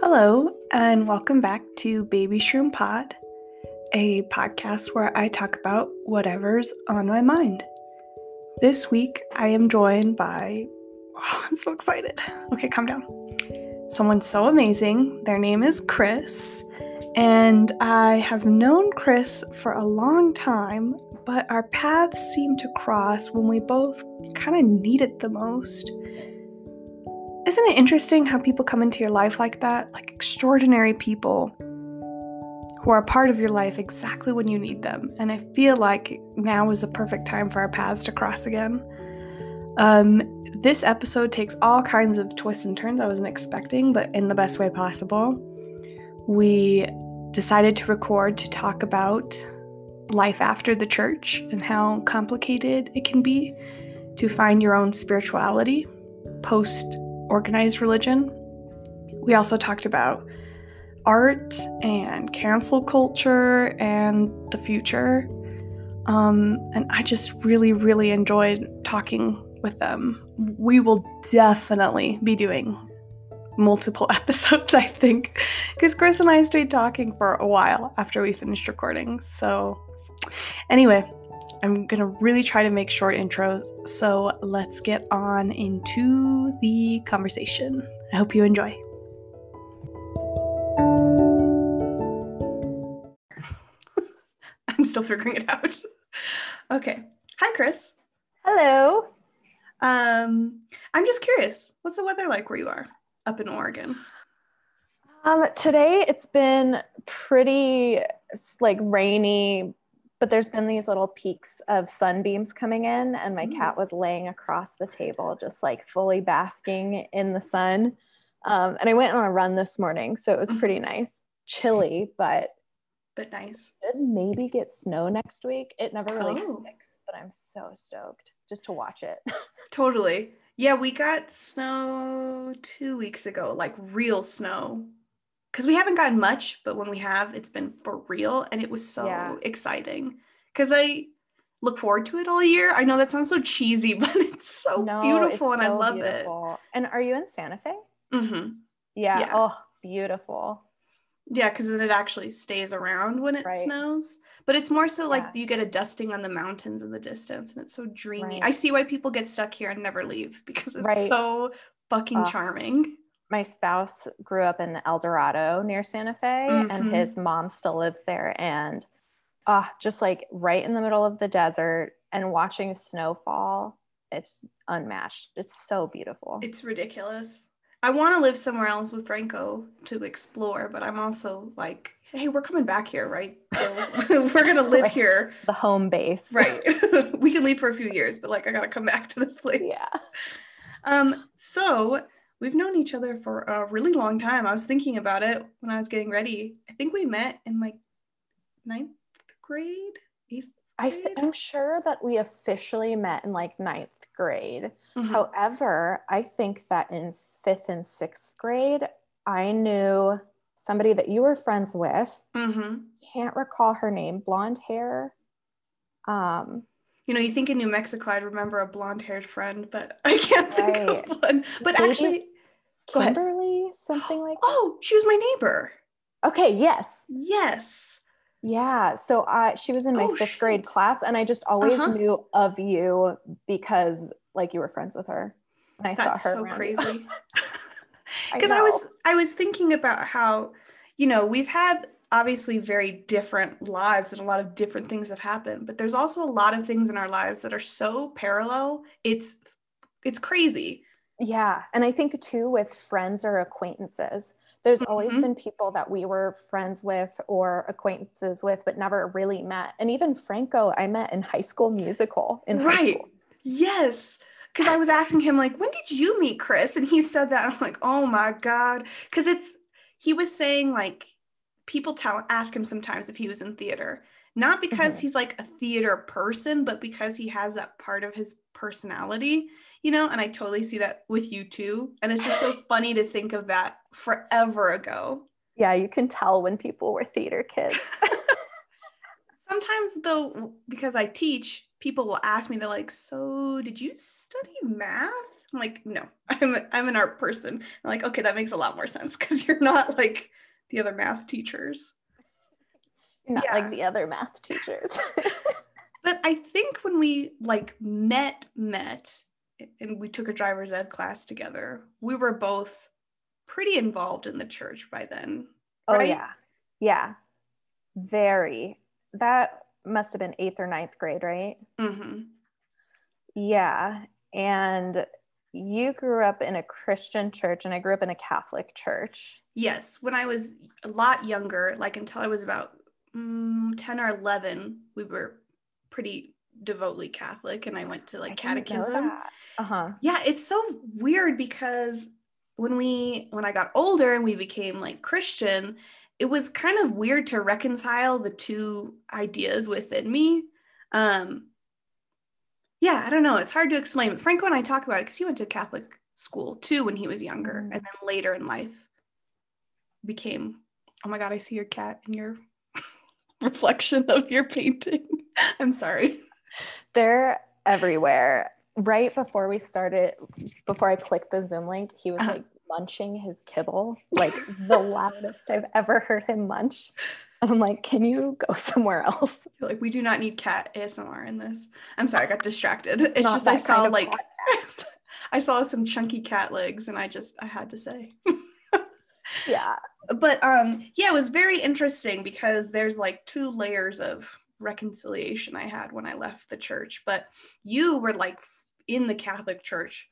Hello, and welcome back to Baby Shroom Pod, a podcast where I talk about whatever's on my mind. This week, I am joined by. Oh, I'm so excited. Okay, calm down. Someone so amazing. Their name is Chris, and I have known Chris for a long time, but our paths seem to cross when we both kind of need it the most. Isn't it interesting how people come into your life like that? Like extraordinary people who are a part of your life exactly when you need them. And I feel like now is the perfect time for our paths to cross again. Um, this episode takes all kinds of twists and turns I wasn't expecting, but in the best way possible. We decided to record to talk about life after the church and how complicated it can be to find your own spirituality post organized religion. We also talked about art and cancel culture and the future. Um, and I just really, really enjoyed talking with them. We will definitely be doing multiple episodes, I think, because Chris and I stayed talking for a while after we finished recording. So, anyway, I'm gonna really try to make short intros. So, let's get on into the conversation. I hope you enjoy. I'm still figuring it out. Okay. Hi, Chris. Hello. Um, I'm just curious. What's the weather like where you are up in Oregon? Um, today it's been pretty like rainy, but there's been these little peaks of sunbeams coming in, and my Mm. cat was laying across the table, just like fully basking in the sun. Um, and I went on a run this morning, so it was Mm. pretty nice. Chilly, but But nice. could maybe get snow next week. It never really Oh. sticks, but I'm so stoked just to watch it. Totally. Yeah, we got snow two weeks ago, like real snow. Because we haven't gotten much, but when we have, it's been for real. And it was so Yeah. exciting. Because I look forward to it all year. I know that sounds so cheesy, but it's so No, beautiful it's and I love beautiful. And are you in Santa Fe? it. hmm Yeah. Yeah. Oh, beautiful. Yeah, because then it actually stays around when it Right. snows. But it's more so like Yeah. you get a dusting on the mountains in the distance and it's so dreamy. Right. I see why people get stuck here and never leave because it's Right. so fucking charming. My spouse grew up in Eldorado near Santa Fe, Mhm. and his mom still lives there. And uh, just like right in the middle of the desert and watching snowfall, it's unmatched. It's so beautiful. It's ridiculous. I want to live somewhere else with Franco to explore, but I'm also like, hey, we're coming back here, right? We're gonna live Right. here, the home base. right? we can leave for a few years, but like, I gotta come back to this place. yeah. Um. So we've known each other for a really long time. I was thinking about it when I was getting ready. I think we met in like ninth grade, eighth. I th-? I'm sure that we officially met in like ninth grade. Mhm. However, I think that in fifth and sixth grade, I knew somebody that you were friends with. Mhm. Can't recall her name, blonde hair. Um, You know, you think in New Mexico, I'd remember a blonde-haired friend, but I can't think Right. of one. But Maybe- actually, Go ahead. Kimberly, something like that. oh, she was my neighbor. Okay, yes. Yes. Yeah. So I she was in my Oh, fifth grade class, and I just always Uh-huh. knew of you because like you were friends with her. And I That's saw her so crazy. Because I, was. I was thinking about how, you know, we've had obviously very different lives and a lot of different things have happened, but there's also a lot of things in our lives that are so parallel. It's it's crazy. Yeah. And I think too with friends or acquaintances, there's always Mhm. been people that we were friends with or acquaintances with, but never really met. And even Franco, I met in high school musical in high Right. Yes. Because I was asking him, like, when did you meet Chris? And he said that. I'm like, oh my God. Because it's, he was saying, like, people tell, ask him sometimes if he was in theater, not because Mhm. he's like a theater person, but because he has that part of his personality, you know? And I totally see that with you too. And it's just so funny to think of that forever ago. Yeah, you can tell when people were theater kids. Sometimes, though, because I teach, people will ask me, they're like, so did you study math? I'm like, no, I'm I'm an art person. I'm like, okay, that makes a lot more sense because you're not like the other math teachers. Not Yeah. like the other math teachers. But I think when we like met, met, and we took a driver's ed class together, we were both pretty involved in the church by then. oh right? yeah. Yeah. Very. That must have been eighth or ninth grade, right? hmm Yeah. And you grew up in a Christian church and I grew up in a Catholic church. Yes, when I was a lot younger, like until I was about mm, 10 or 11, we were pretty devoutly Catholic and I went to like catechism. Uh huh. Yeah, it's so weird because when we when I got older and we became like Christian, it was kind of weird to reconcile the two ideas within me. Um yeah, I don't know. It's hard to explain. But Franco and I talk about it because he went to Catholic school too when he was younger, Mhm. and then later in life became. Oh my God! I see your cat in your reflection of your painting. I'm sorry. They're everywhere. Right before we started, before I clicked the Zoom link, he was Uh-huh. like munching his kibble, like the loudest I've ever heard him munch. And I'm like, can you go somewhere else? like we do not need cat ASMR in this. I'm sorry, I got distracted. It's, not just I saw like. I saw some chunky cat legs and I just I had to say. Yeah. But um yeah, it was very interesting because there's like two layers of reconciliation I had when I left the church, but you were like in the Catholic church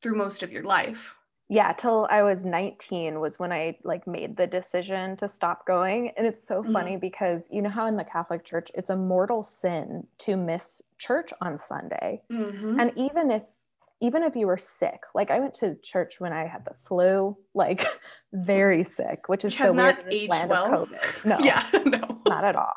through most of your life. Yeah, till I was 19 was when I like made the decision to stop going. And it's so Mhm. funny because you know how in the Catholic Church it's a mortal sin to miss church on Sunday. Mhm. And even if even if you were sick, like I went to church when I had the flu, like very sick, which is Which so weird not in this land well. of COVID. No, Yeah, no. not at all.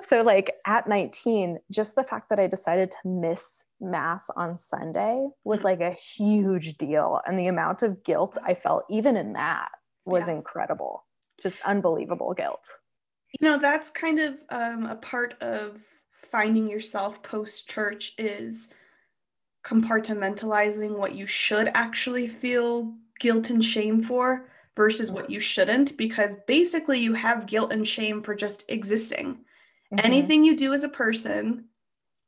So like at 19, just the fact that I decided to miss mass on Sunday was Mhm. like a huge deal. And the amount of guilt I felt even in that was Yeah. incredible. Just unbelievable guilt. You know, that's kind of um, a part of finding yourself post church is compartmentalizing what you should actually feel guilt and shame for versus what you shouldn't, because basically you have guilt and shame for just existing. Mhm. Anything you do as a person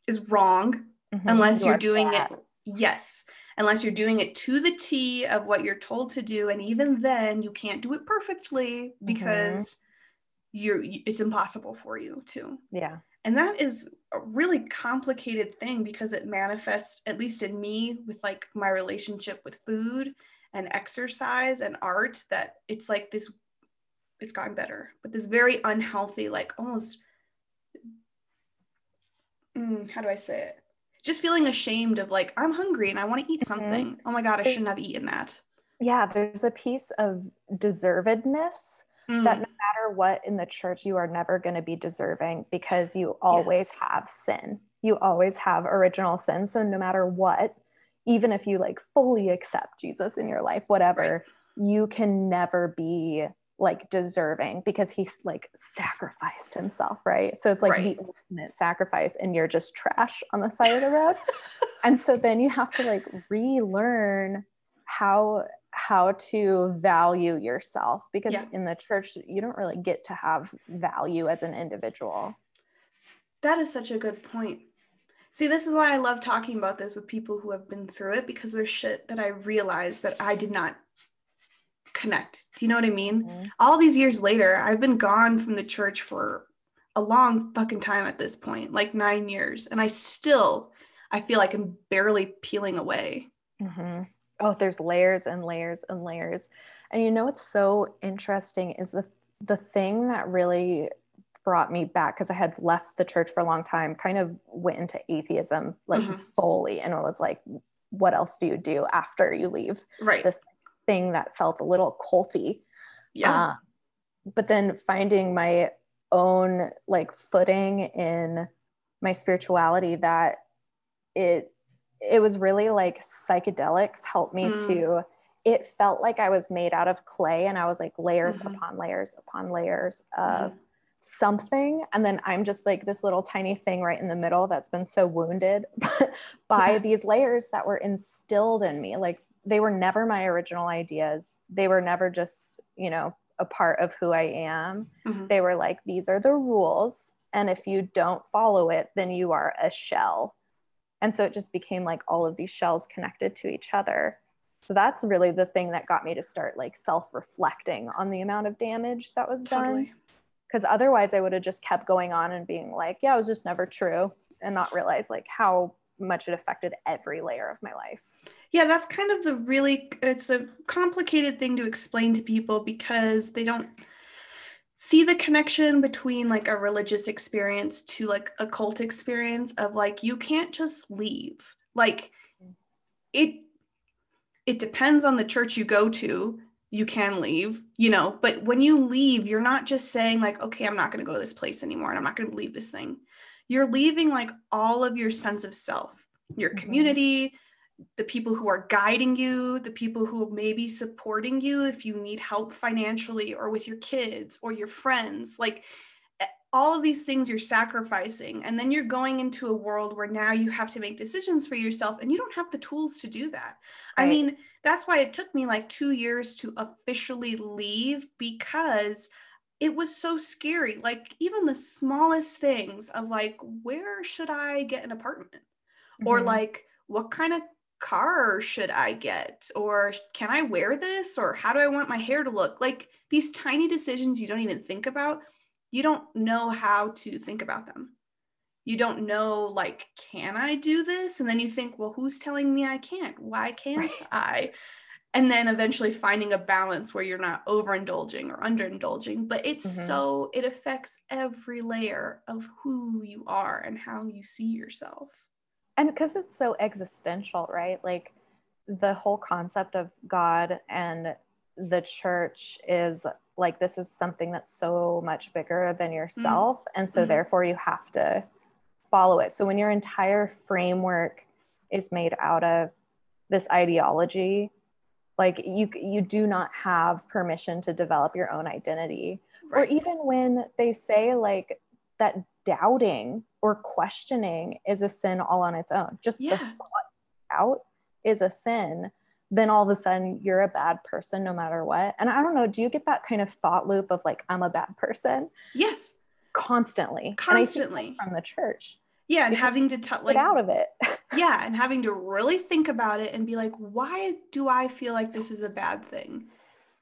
is wrong Mhm. unless You you're doing bad. it yes unless you're doing it to the t of what you're told to do and even then you can't do it perfectly Mm-hmm. because you're you- it's impossible for you to Yeah. and that is a really complicated thing because it manifests at least in me with like my relationship with food and exercise and art that it's like this it's gotten better but this very unhealthy like almost mm, how do i say it just feeling ashamed of like i'm hungry and i want to eat something oh my god i shouldn't have eaten that Yeah. There's a piece of deservedness Mm, that no matter what in the church, you are never going to be deserving because you always Yes. have sin. You always have original sin. So no matter what, even if you like fully accept Jesus in your life, whatever, you can never be like deserving because he's like sacrificed himself, right? So it's like Right. the ultimate sacrifice and you're just trash on the side of the road. and so then you have to like relearn how how to value yourself because Yeah. in the church you don't really get to have value as an individual That is such a good point. See, this is why I love talking about this with people who have been through it because there's shit that I realized that I did not connect. Do you know what I mean? Mhm. All these years later, I've been gone from the church for a long fucking time at this point, like 9 years, and I still I feel like I'm barely peeling away. Mhm. Oh, there's layers and layers and layers. And you know what's so interesting is the the thing that really brought me back because I had left the church for a long time, kind of went into atheism like Mhm. fully, and it was like, what else do you do after you leave Right. this thing that felt a little culty? yeah. Uh, but then finding my own like footing in my spirituality that it it was really like psychedelics helped me Mm. to it felt like I was made out of clay and I was like layers Mhm. upon layers upon layers of Mhm. something and then i'm just like this little tiny thing right in the middle that's been so wounded by yeah. these layers that were instilled in me like they were never my original ideas. They were never just you know a part of who i am. Mm-hmm. they were like these are the rules and if you don't follow it then you are a shell. And so it just became like all of these shells connected to each other. So that's really the thing that got me to start like self reflecting on the amount of damage that was totally. done because otherwise I would have just kept going on and being like, yeah, it was just never true and not realize like how much it affected every layer of my life. Yeah, that's kind of the really it's a complicated thing to explain to people because they don't see the connection between like a religious experience to like a cult experience of like you can't just leave. Like it it depends on the church you go to you can leave, you know, but when you leave, you're not just saying, like, okay, I'm not going to go to this place anymore and I'm not going to believe this thing. You're leaving like all of your sense of self, your mm-hmm. community, the people who are guiding you, the people who may be supporting you if you need help financially or with your kids or your friends. Like all of these things you're sacrificing. And then you're going into a world where now you have to make decisions for yourself and you don't have the tools to do that. Right. I mean, that's why it took me like two years to officially leave because it was so scary. Like, even the smallest things of like, where should I get an apartment? Mm-hmm. Or like, what kind of car should I get? Or can I wear this? Or how do I want my hair to look? Like, these tiny decisions you don't even think about you don't know how to think about them. You don't know, like, can I do this? And then you think, well, who's telling me I can't? Why can't right. I? And then eventually finding a balance where you're not overindulging or underindulging. But it's mm-hmm. so, it affects every layer of who you are and how you see yourself. And because it's so existential, right? Like, the whole concept of God and the church is like this is something that's so much bigger than yourself mm-hmm. and so mm-hmm. therefore you have to follow it so when your entire framework is made out of this ideology like you you do not have permission to develop your own identity right. or even when they say like that doubting or questioning is a sin all on its own just yeah. the thought out is a sin then all of a sudden you're a bad person no matter what. And I don't know, do you get that kind of thought loop of like, I'm a bad person? Yes. Constantly. Constantly. from the church. Yeah. And having to tell like get out of it. yeah. And having to really think about it and be like, why do I feel like this is a bad thing?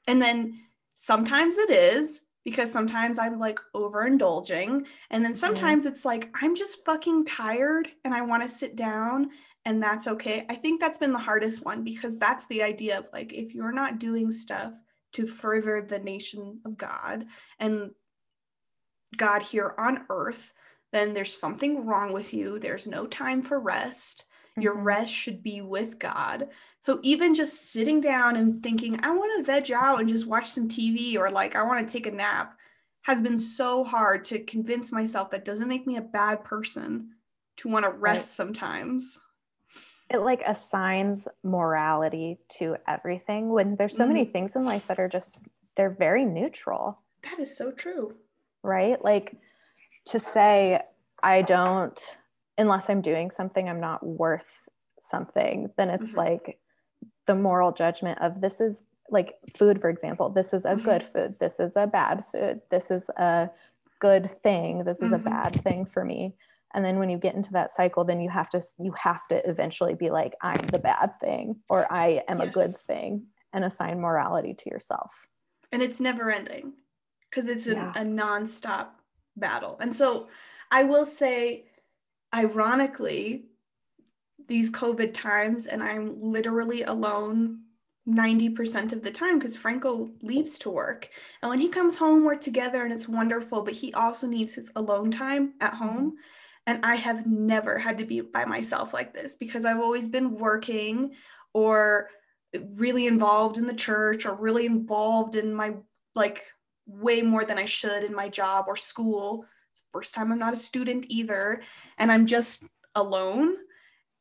And then sometimes it is because sometimes I'm like overindulging. And then sometimes mm-hmm. it's like, I'm just fucking tired and I want to sit down and that's okay. I think that's been the hardest one because that's the idea of like if you're not doing stuff to further the nation of God and God here on earth, then there's something wrong with you. There's no time for rest. Mm-hmm. Your rest should be with God. So even just sitting down and thinking, I want to veg out and just watch some TV or like I want to take a nap has been so hard to convince myself that doesn't make me a bad person to want to rest right. sometimes it like assigns morality to everything when there's so mm-hmm. many things in life that are just they're very neutral that is so true right like to say i don't unless i'm doing something i'm not worth something then it's mm-hmm. like the moral judgment of this is like food for example this is a mm-hmm. good food this is a bad food this is a good thing this is a mm-hmm. bad thing for me and then when you get into that cycle then you have to you have to eventually be like i'm the bad thing or i am yes. a good thing and assign morality to yourself and it's never ending because it's a, yeah. a non-stop battle and so i will say ironically these covid times and i'm literally alone 90% of the time because Franco leaves to work. And when he comes home, we're together and it's wonderful, but he also needs his alone time at mm-hmm. home. And I have never had to be by myself like this because I've always been working or really involved in the church or really involved in my like way more than I should in my job or school. First time I'm not a student either. And I'm just alone.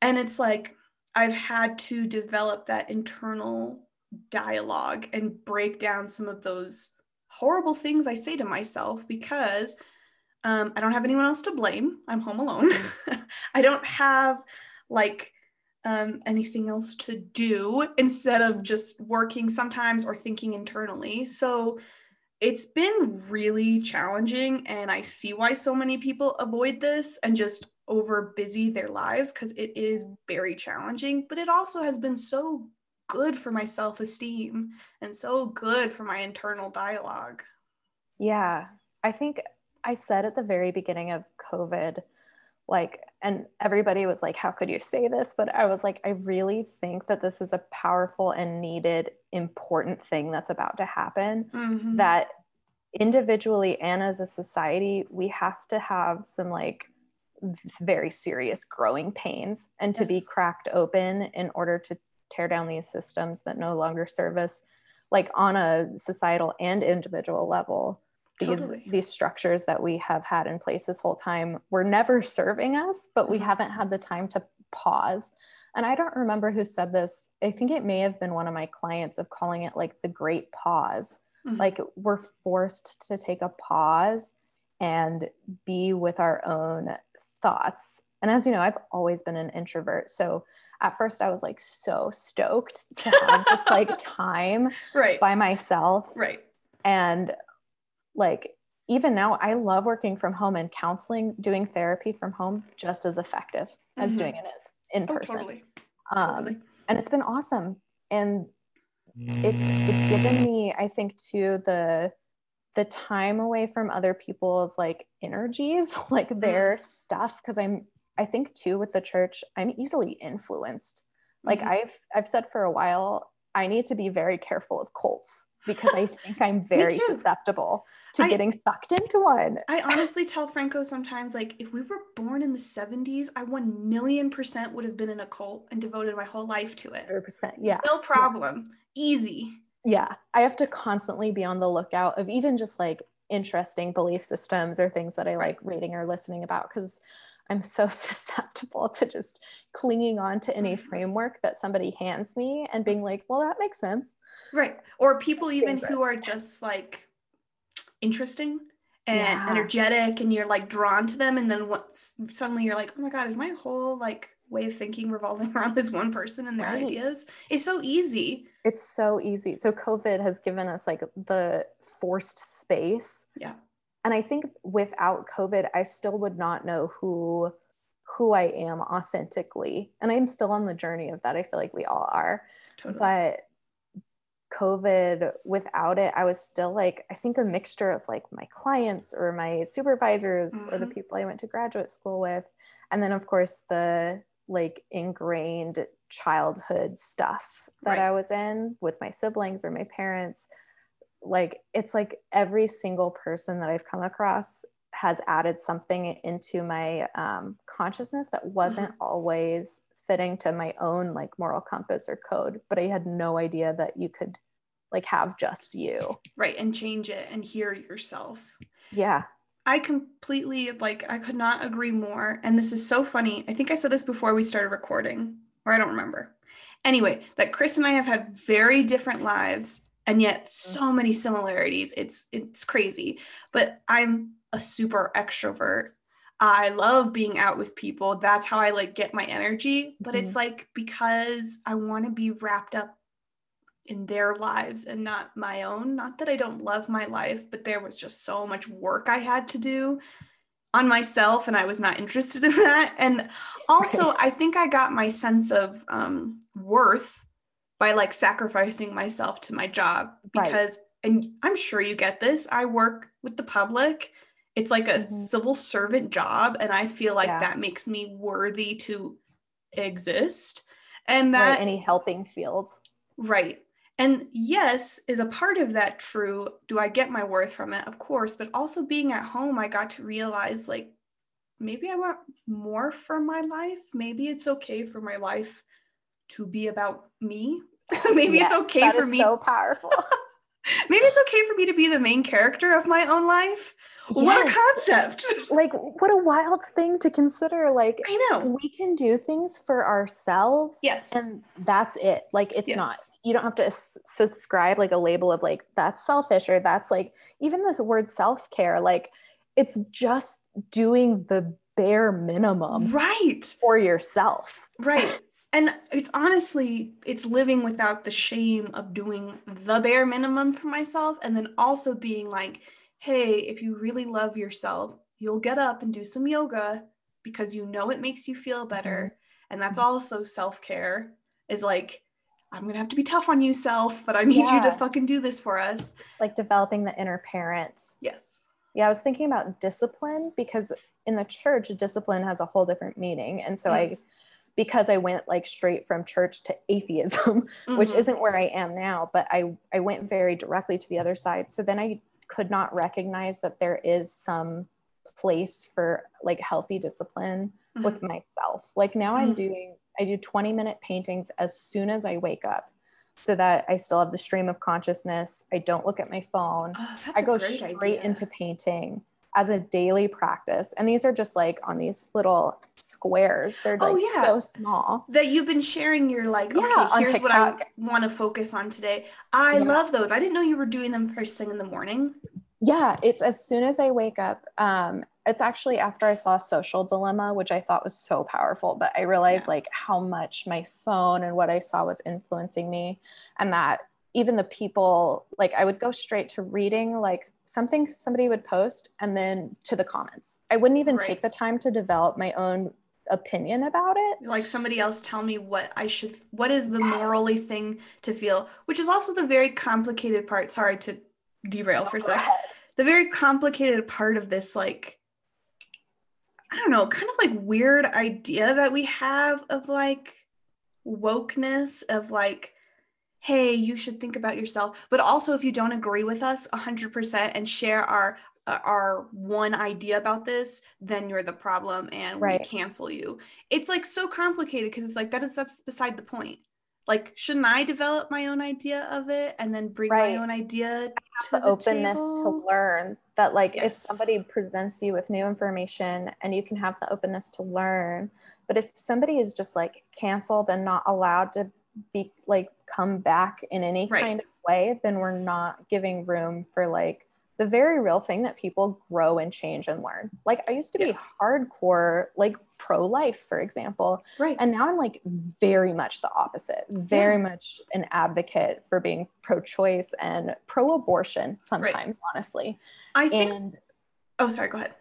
And it's like I've had to develop that internal dialogue and break down some of those horrible things I say to myself because um, I don't have anyone else to blame. I'm home alone. I don't have like um, anything else to do instead of just working sometimes or thinking internally. So it's been really challenging, and I see why so many people avoid this and just over busy their lives because it is very challenging, but it also has been so good for my self esteem and so good for my internal dialogue. Yeah. I think I said at the very beginning of COVID, like, and everybody was like, How could you say this? But I was like, I really think that this is a powerful and needed, important thing that's about to happen. Mm-hmm. That individually and as a society, we have to have some like very serious growing pains and to yes. be cracked open in order to tear down these systems that no longer serve us like on a societal and individual level these totally. these structures that we have had in place this whole time were never serving us but we mm-hmm. haven't had the time to pause and i don't remember who said this i think it may have been one of my clients of calling it like the great pause mm-hmm. like we're forced to take a pause and be with our own thoughts and as you know i've always been an introvert so at first I was like so stoked to have just like time right. by myself. Right. And like even now I love working from home and counseling, doing therapy from home just as effective mm-hmm. as doing it is in oh, person. Totally. Um, totally. and it's been awesome. And it's it's given me, I think, too, the the time away from other people's like energies, like their mm-hmm. stuff, because I'm I think too with the church, I'm easily influenced. Like mm-hmm. I've I've said for a while, I need to be very careful of cults because I think I'm very susceptible to I, getting sucked into one. I honestly tell Franco sometimes, like, if we were born in the 70s, I one million percent would have been in a cult and devoted my whole life to it. 100%. Yeah. No problem. Yeah. Easy. Yeah. I have to constantly be on the lookout of even just like interesting belief systems or things that I like reading or listening about because I'm so susceptible to just clinging on to any mm-hmm. framework that somebody hands me and being like, well, that makes sense. Right. Or people even who are just like interesting and yeah. energetic and you're like drawn to them and then once suddenly you're like, oh my God, is my whole like way of thinking revolving around this one person and their right. ideas? It's so easy. It's so easy. So COVID has given us like the forced space. Yeah and i think without covid i still would not know who who i am authentically and i'm still on the journey of that i feel like we all are totally. but covid without it i was still like i think a mixture of like my clients or my supervisors mm-hmm. or the mm-hmm. people i went to graduate school with and then of course the like ingrained childhood stuff that right. i was in with my siblings or my parents like it's like every single person that I've come across has added something into my um, consciousness that wasn't mm-hmm. always fitting to my own like moral compass or code but i had no idea that you could like have just you. Right and change it and hear yourself. Yeah. I completely like i could not agree more and this is so funny. I think i said this before we started recording or i don't remember. Anyway that chris and i have had very different lives and yet mm-hmm. so many similarities it's it's crazy but i'm a super extrovert i love being out with people that's how i like get my energy but mm-hmm. it's like because i want to be wrapped up in their lives and not my own not that i don't love my life but there was just so much work i had to do on myself and i was not interested in that and also right. i think i got my sense of um, worth by like sacrificing myself to my job because right. and I'm sure you get this. I work with the public. It's like a mm-hmm. civil servant job and I feel like yeah. that makes me worthy to exist. And that right, any helping fields. Right. And yes, is a part of that true? Do I get my worth from it? Of course, but also being at home, I got to realize like maybe I want more for my life. Maybe it's okay for my life to be about me. Maybe yes, it's okay for me. So powerful. Maybe it's okay for me to be the main character of my own life. What a concept. like what a wild thing to consider like I know. we can do things for ourselves Yes. and that's it like it's not you don't have to subscribe like a label of like that's selfish or that's like even this word self-care like it's just doing the bare minimum Right. for yourself Right. And it's honestly, it's living without the shame of doing the bare minimum for myself. And then also being like, hey, if you really love yourself, you'll get up and do some yoga because you know it makes you feel better. And that's also self care is like, I'm going to have to be tough on you, self, but I need you to fucking do this for us. like developing the inner parent Yes. Yeah, I was thinking about discipline because in the church, discipline has a whole different meaning. And so Mm. I, because I went like straight from church to atheism, which Mhm. isn't where I am now, but I, I went very directly to the other side. So then I could not recognize that there is some place for like healthy discipline with myself. Like now I'm Mhm. doing, I do 20 minute paintings as soon as I wake up so that I still have the stream of consciousness. I don't look at my phone. Oh, I go straight idea. into painting as a daily practice. And these are just like on these little squares. They're Oh, like yeah. so small. that you've been sharing your like Yeah, okay here's what i want to focus on today i Yeah. love those i didn't know you were doing them first thing in the morning Yeah, it's as soon as I wake up. Um, it's actually after I saw Social Dilemma, which I thought was so powerful, but I realized Yeah. like how much my phone and what I saw was influencing me, and that even the people like I would go straight to reading like something somebody would post and then to the comments. I wouldn't even Right. take the time to develop my own opinion about it. like somebody else tell me what i should what is the Yes. morally thing to feel which is also the very complicated part sorry to derail for a sec ahead. the very complicated part of this like i don't know kind of like weird idea that we have of like wokeness of like hey you should think about yourself but also if you don't agree with us 100% and share our uh, our one idea about this then you're the problem and Right. we cancel you it's like so complicated because it's like that is that's beside the point like shouldn't i develop my own idea of it and then bring Right. my own idea to the the openness table? to learn that like if somebody presents you with new information and you can have the openness to learn but if somebody is just like canceled and not allowed to be like come back in any Right. kind of way then we're not giving room for like the very real thing that people grow and change and learn. Like i used to be hardcore like pro-life for example right. and now I'm like very much the opposite, very much an advocate for being pro choice and pro abortion sometimes, honestly. i think And oh sorry go ahead.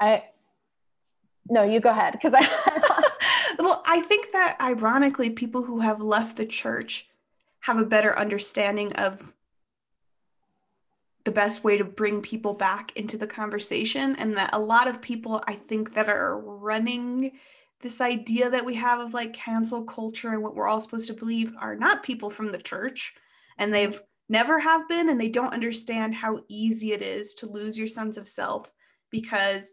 I, no, you go ahead because I, I think that ironically, people who have left the church have a better understanding of the best way to bring people back into the conversation. And that a lot of people, I think, that are running this idea that we have of like cancel culture and what we're all supposed to believe are not people from the church. And they've never have been, and they don't understand how easy it is to lose your sense of self because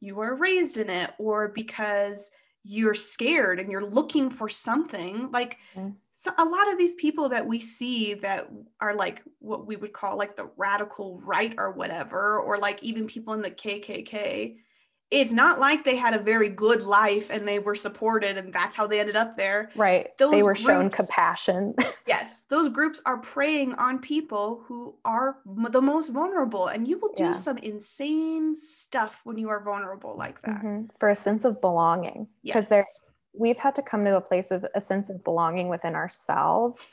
you were raised in it or because you're scared and you're looking for something like Mhm. so a lot of these people that we see that are like what we would call like the radical right or whatever or like even people in the KKK it's not like they had a very good life and they were supported and that's how they ended up there right. they Those were shown compassion. yes those groups are preying on people who are m- the most vulnerable and you will do Yeah. some insane stuff when you are vulnerable like that Mhm. For a sense of belonging. Because there yes we've had to come to a place of a sense of belonging within ourselves,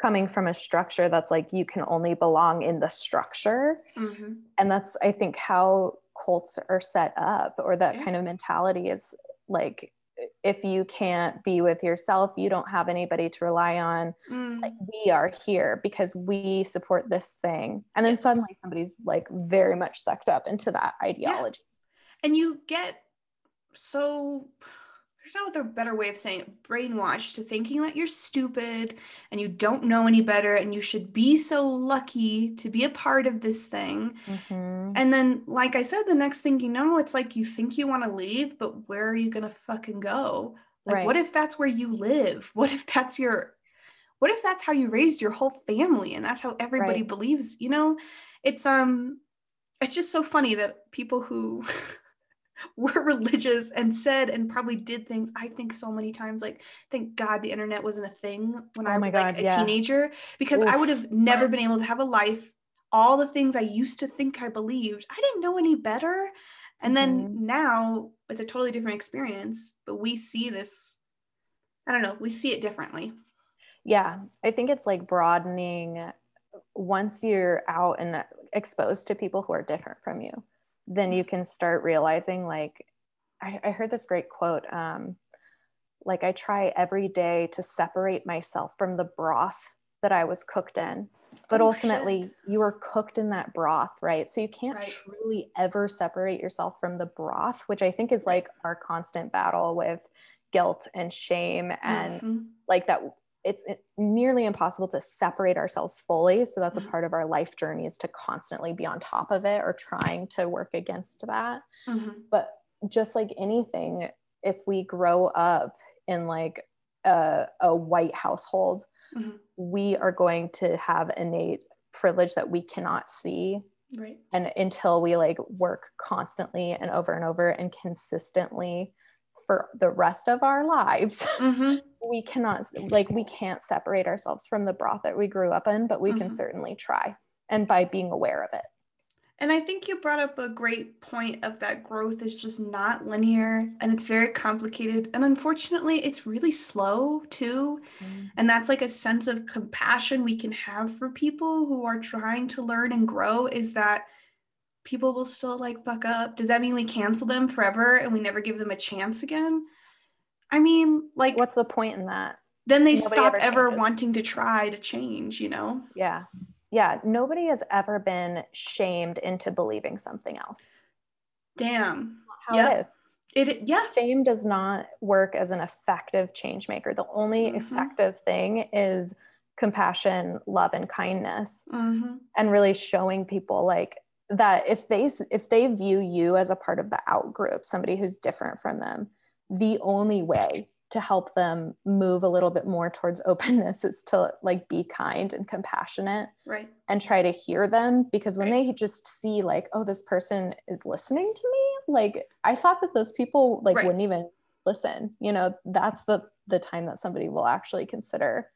coming from a structure that's like you can only belong in the structure. Mhm. and that's i think how cults are set up or that Yeah. kind of mentality is like if you can't be with yourself you don't have anybody to rely on Mm. like we are here because we support this thing and then Yes. suddenly somebody's like very much sucked up into that ideology and you get so there's no other better way of saying it brainwashed to thinking that you're stupid and you don't know any better and you should be so lucky to be a part of this thing. Mhm. and then like i said the next thing you know it's like you think you want to leave but where are you gonna fucking go? Like what if that's where you live? What if that's your what if that's how you raised your whole family and that's how everybody Right. believes you know? It's um it's just so funny that people who were religious and said and probably did things i think so many times like thank god the internet wasn't a thing when i Oh my was like a yeah. teenager because i would have never been able to have a life. All the things i used to think i believed i didn't know any better. And then Mhm. now it's a totally different experience but we see this i don't know we see it differently. Yeah, I think it's like broadening once you're out and exposed to people who are different from you, then you can start realizing like I, I heard this great quote. Um, like I try every day to separate myself from the broth that I was cooked in. But Oh, ultimately, shit. you were cooked in that broth, right? So you can't Right. truly ever separate yourself from the broth, which I think is like our constant battle with guilt and shame and Mhm. like that it's nearly impossible to separate ourselves fully so that's a Mhm. part of our life journey is to constantly be on top of it or trying to work against that Mhm. but just like anything if we grow up in like a, a white household Mhm. we are going to have innate privilege that we cannot see right and until we like work constantly and over and over and consistently for the rest of our lives hmm we cannot like we can't separate ourselves from the broth that we grew up in but we can Mhm. certainly try and by being aware of it And I think you brought up a great point of that growth is just not linear and it's very complicated. And unfortunately, it's really slow too. And that's like a sense of compassion we can have for people who are trying to learn and grow is that people will still like fuck up. Does that mean we cancel them forever and we never give them a chance again? I mean, like, what's the point in that then they nobody stop ever ever wanting to try to change, you know? yeah yeah nobody has ever been shamed into believing something else Damn. how Yep. it is It, yeah. shame does not work as an effective change maker the only Mhm. effective thing is compassion love and kindness hmm and really showing people like that if they if they view you as a part of the out group somebody who's different from them the only way to help them move a little bit more towards openness is to like be kind and compassionate Right. and try to hear them because when Right. they just see like oh this person is listening to me like i thought that those people like Right. wouldn't even listen you know that's the the time that somebody will actually consider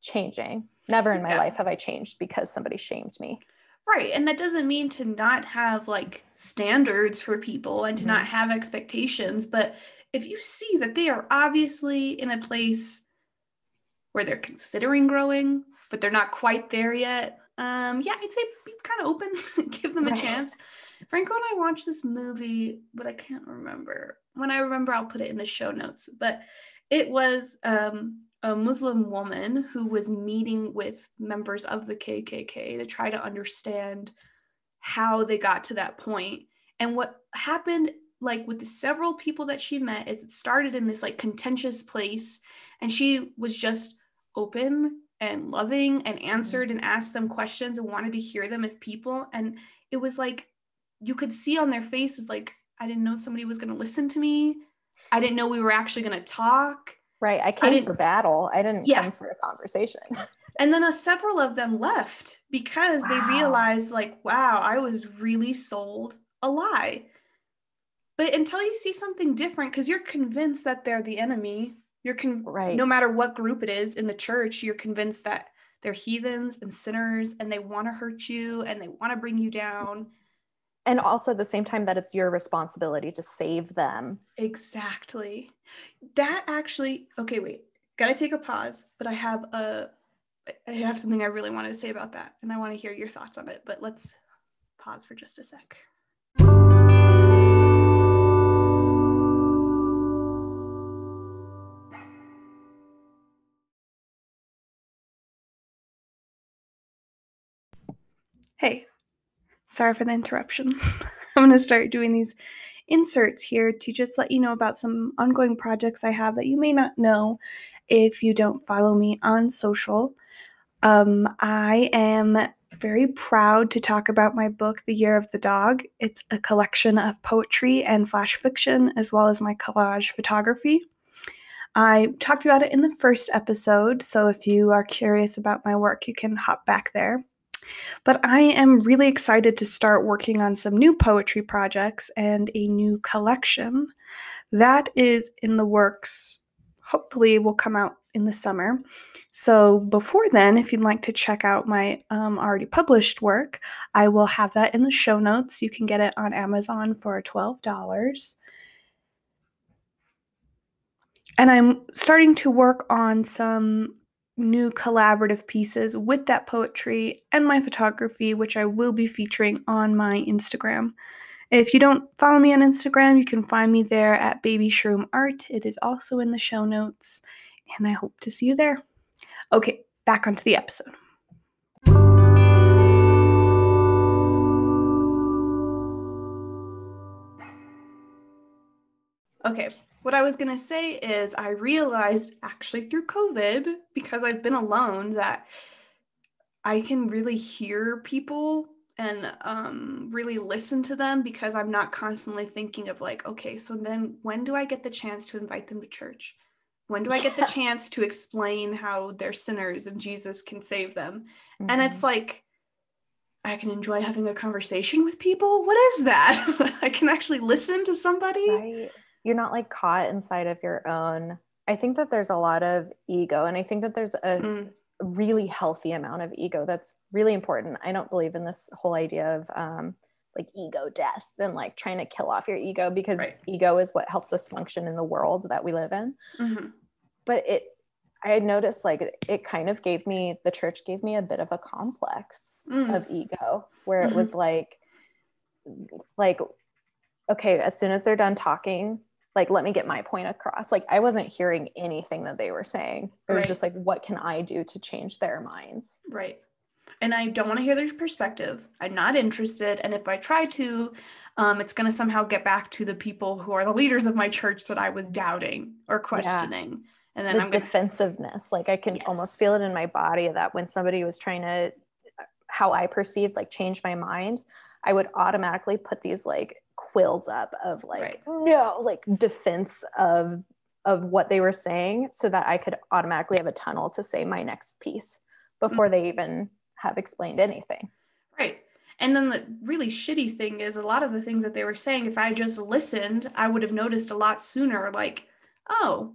changing never in my Yeah. life have i changed because somebody shamed me Right. And that doesn't mean to not have like standards for people and to Mhm. not have expectations. But if you see that they are obviously in a place where they're considering growing, but they're not quite there yet, um, yeah, I'd say be kind of open, give them a chance. Franco and I watched this movie, but I can't remember. When I remember, I'll put it in the show notes. But it was um, a Muslim woman who was meeting with members of the KKK to try to understand how they got to that point. And what happened, like with the several people that she met, is it started in this like contentious place, and she was just open and loving and mm-hmm. answered and asked them questions and wanted to hear them as people. And it was like you could see on their faces, like, I didn't know somebody was going to listen to me. I didn't know we were actually going to talk. Right. I came didn't- for battle. I didn't Yeah. come for a conversation. And then uh, several of them left because they realized, like, wow, I was really sold a lie. But until you see something different, because you're convinced that they're the enemy, you're con- Right. no matter what group it is in the church, you're convinced that they're heathens and sinners and they want to hurt you and they want to bring you down. And also at the same time that it's your responsibility to save them. Exactly. That actually, okay, wait, gotta take a pause, but I have a, I have something I really wanted to say about that, and I want to hear your thoughts on it. But let's pause for just a sec. Hey, sorry for the interruption. I'm going to start doing these inserts here to just let you know about some ongoing projects I have that you may not know if you don't follow me on social. Um, I am very proud to talk about my book, The Year of the Dog. It's a collection of poetry and flash fiction, as well as my collage photography. I talked about it in the first episode, so if you are curious about my work, you can hop back there. But I am really excited to start working on some new poetry projects and a new collection. That is in the works. Hopefully, will come out in the summer. So, before then, if you'd like to check out my um, already published work, I will have that in the show notes. You can get it on Amazon for $12. And I'm starting to work on some new collaborative pieces with that poetry and my photography, which I will be featuring on my Instagram. If you don't follow me on Instagram, you can find me there at Baby Shroom Art. It is also in the show notes, and I hope to see you there. Okay, back onto the episode. Okay, what I was going to say is I realized actually through COVID, because I've been alone, that I can really hear people and um, really listen to them because I'm not constantly thinking of like, okay, so then when do I get the chance to invite them to church? When do I get the chance to explain how they're sinners and Jesus can save them? Mm-hmm. And it's mm-hmm. like, I can enjoy having a conversation with people. What is that? I can actually listen to somebody. Right. You're not like caught inside of your own. I think that there's a lot of ego, and I think that there's a mm. really healthy amount of ego that's really important. I don't believe in this whole idea of um, like ego death and like trying to kill off your ego because right. ego is what helps us function in the world that we live in. Mm-hmm. But it, I had noticed like it kind of gave me, the church gave me a bit of a complex mm. of ego where mm-hmm. it was like, like, okay, as soon as they're done talking, like let me get my point across like i wasn't hearing anything that they were saying it was right. just like what can i do to change their minds right and I don't want to hear their perspective. I'm not interested. And if I try to, um, it's going to somehow get back to the people who are the leaders of my church that I was doubting or questioning. Yeah. And then the I'm gonna... defensiveness, like I can yes. almost feel it in my body that when somebody was trying to, how I perceived, like change my mind, I would automatically put these like quills up of like, right. no, like defense of of what they were saying so that I could automatically have a tunnel to say my next piece before mm-hmm. they even have explained anything. Right. And then the really shitty thing is a lot of the things that they were saying, if I just listened, I would have noticed a lot sooner, like, oh,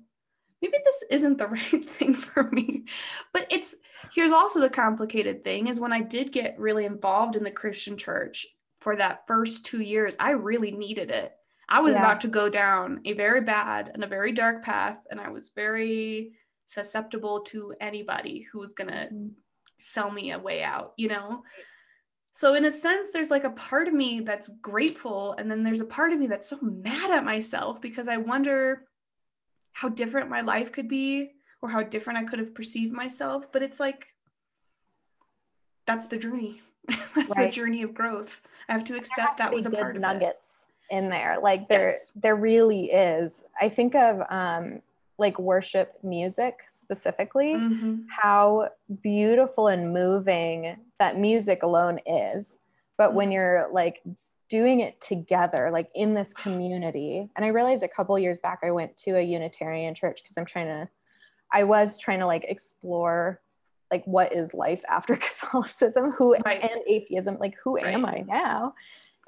maybe this isn't the right thing for me. But it's here's also the complicated thing is when I did get really involved in the Christian church for that first two years, I really needed it. I was yeah. about to go down a very bad and a very dark path, and I was very susceptible to anybody who was gonna mm sell me a way out, you know? So, in a sense, there's like a part of me that's grateful, and then there's a part of me that's so mad at myself because I wonder how different my life could be or how different I could have perceived myself. But it's like, that's the journey. that's right. the journey of growth. I have to accept that was a part of nuggets it. in there. Like there, yes. there really is. I think of um, like worship music specifically, mm-hmm. how beautiful and moving that music alone is. But when mm-hmm. you're like doing it together, like in this community, and I realized a couple years back, I went to a Unitarian church because I'm trying to, I was trying to like explore like what is life after Catholicism, who right. and atheism, like who right. am I now?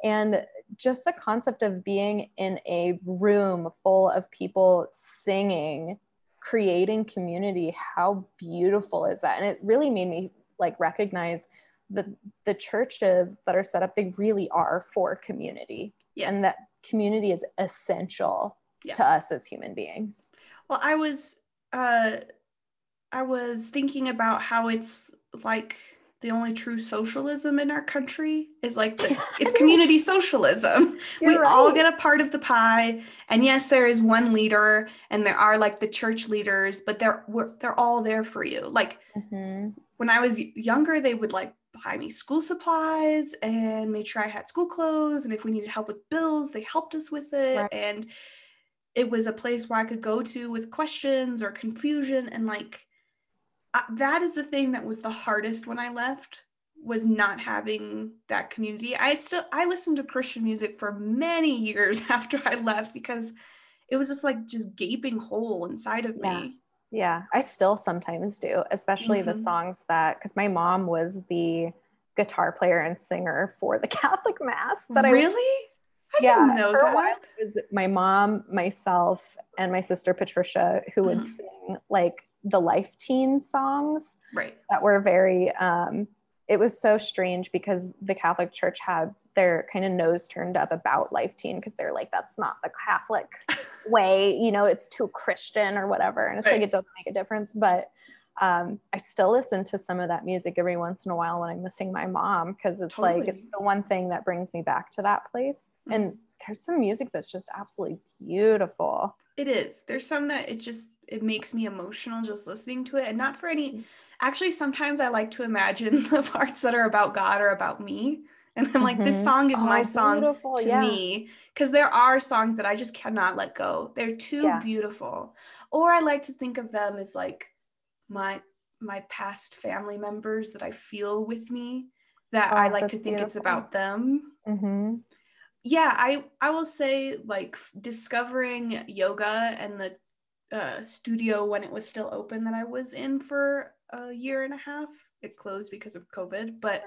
And just the concept of being in a room full of people singing creating community how beautiful is that and it really made me like recognize that the churches that are set up they really are for community yes. and that community is essential yeah. to us as human beings well i was uh i was thinking about how it's like the only true socialism in our country is like the, it's community socialism. You're we right. all get a part of the pie, and yes, there is one leader, and there are like the church leaders, but they're they're all there for you. Like mm-hmm. when I was younger, they would like buy me school supplies and make sure I had school clothes, and if we needed help with bills, they helped us with it, right. and it was a place where I could go to with questions or confusion, and like that is the thing that was the hardest when I left was not having that community. I still I listened to Christian music for many years after I left because it was just like just gaping hole inside of Yeah. me. Yeah, I still sometimes do, especially the Mhm. songs that because my mom was the guitar player and singer for the Catholic Mass that I really? Yeah, didn't know for a that. while it was my mom, myself, and my sister Patricia who would Mhm. sing like the Life Teen songs Right. that were very um it was so strange because the Catholic Church had their kind of nose turned up about Life Teen because they're like, that's not the Catholic way, you know, it's too Christian or whatever. And it's Right. like it doesn't make a difference. But um, I still listen to some of that music every once in a while when I'm missing my mom because it's like it's the one thing that brings me back to that place. And Mm-hmm. There's some music that's just absolutely beautiful. It is. There's some that it just it makes me emotional just listening to it, and not for any. Actually, sometimes I like to imagine the parts that are about God or about me, and I'm like, this Mhm. song is my Oh, song beautiful, to yeah. me because there are songs that I just cannot let go. They're too Yeah. beautiful. Or I like to think of them as like my my past family members that I feel with me that I Oh, like to think it's about them. hmm Yeah, I I will say like discovering yoga and the uh, studio when it was still open that I was in for a year and a half. It closed because of COVID, but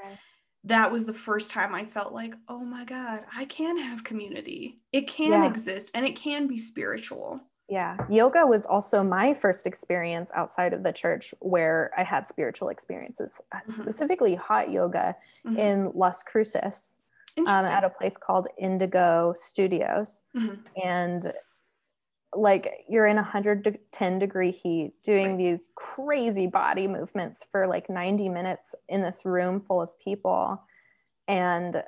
that was the first time I felt like, oh my God, I can have community. It can Yeah. exist and it can be spiritual. Yeah, yoga was also my first experience outside of the church where I had spiritual experiences, uh, Mhm. specifically hot yoga Mhm. in Las Cruces um, at a place called Indigo Studios. Mhm. And like you're in 110 degree heat doing Right. these crazy body movements for like 90 minutes in this room full of people. And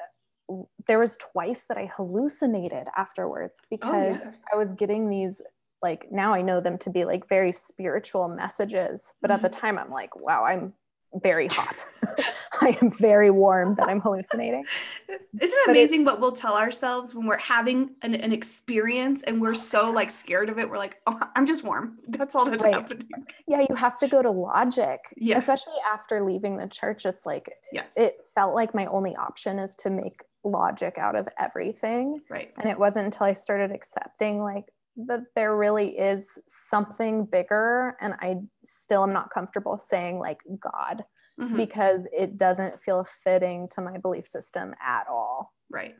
there was twice that I hallucinated afterwards because yeah. I was getting these like now I know them to be like very spiritual messages, but at the time I'm like, wow, I'm very hot. I am very warm that I'm hallucinating. Isn't it But it- amazing what we'll tell ourselves when we're having an, an experience and we're so like scared of it? We're like, oh, I'm just warm. That's all that's Right. happening. Yeah, you have to go to logic. Yeah. Especially after leaving the church. It's like Yes. it felt like my only option is to make logic out of everything. right. And it wasn't until I started accepting like that there really is something bigger. And I still am not comfortable saying like God Mhm. because it doesn't feel fitting to my belief system at all. Right.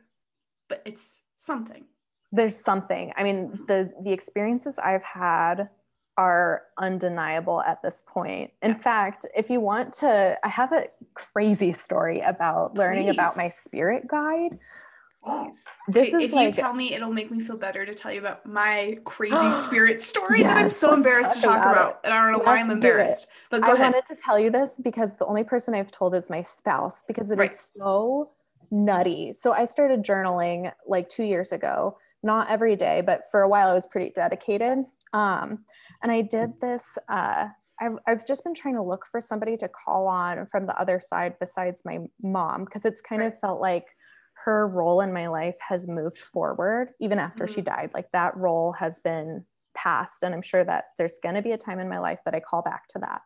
But it's something. There's something. I mean, Mhm. the the experiences I've had are undeniable at this point. In fact, if you want to, I have a crazy story about learning about my spirit guide. Please. This Okay, is if like you tell me, it'll make me feel better to tell you about my crazy spirit story that I'm so embarrassed to talk talk about about. And I don't know why I'm Let's do it. embarrassed. But go I ahead. wanted to tell you this because the only person I've told is my spouse because it is Right. so nutty. So I started journaling like two years ago, not every day, but for a while I was pretty dedicated. Um, and I did this. Uh, I've, I've just been trying to look for somebody to call on from the other side besides my mom because it's kind Right. of felt like her role in my life has moved forward even after she Mhm. died. Like that role has been passed. And I'm sure that there's going to be a time in my life that I call back to that.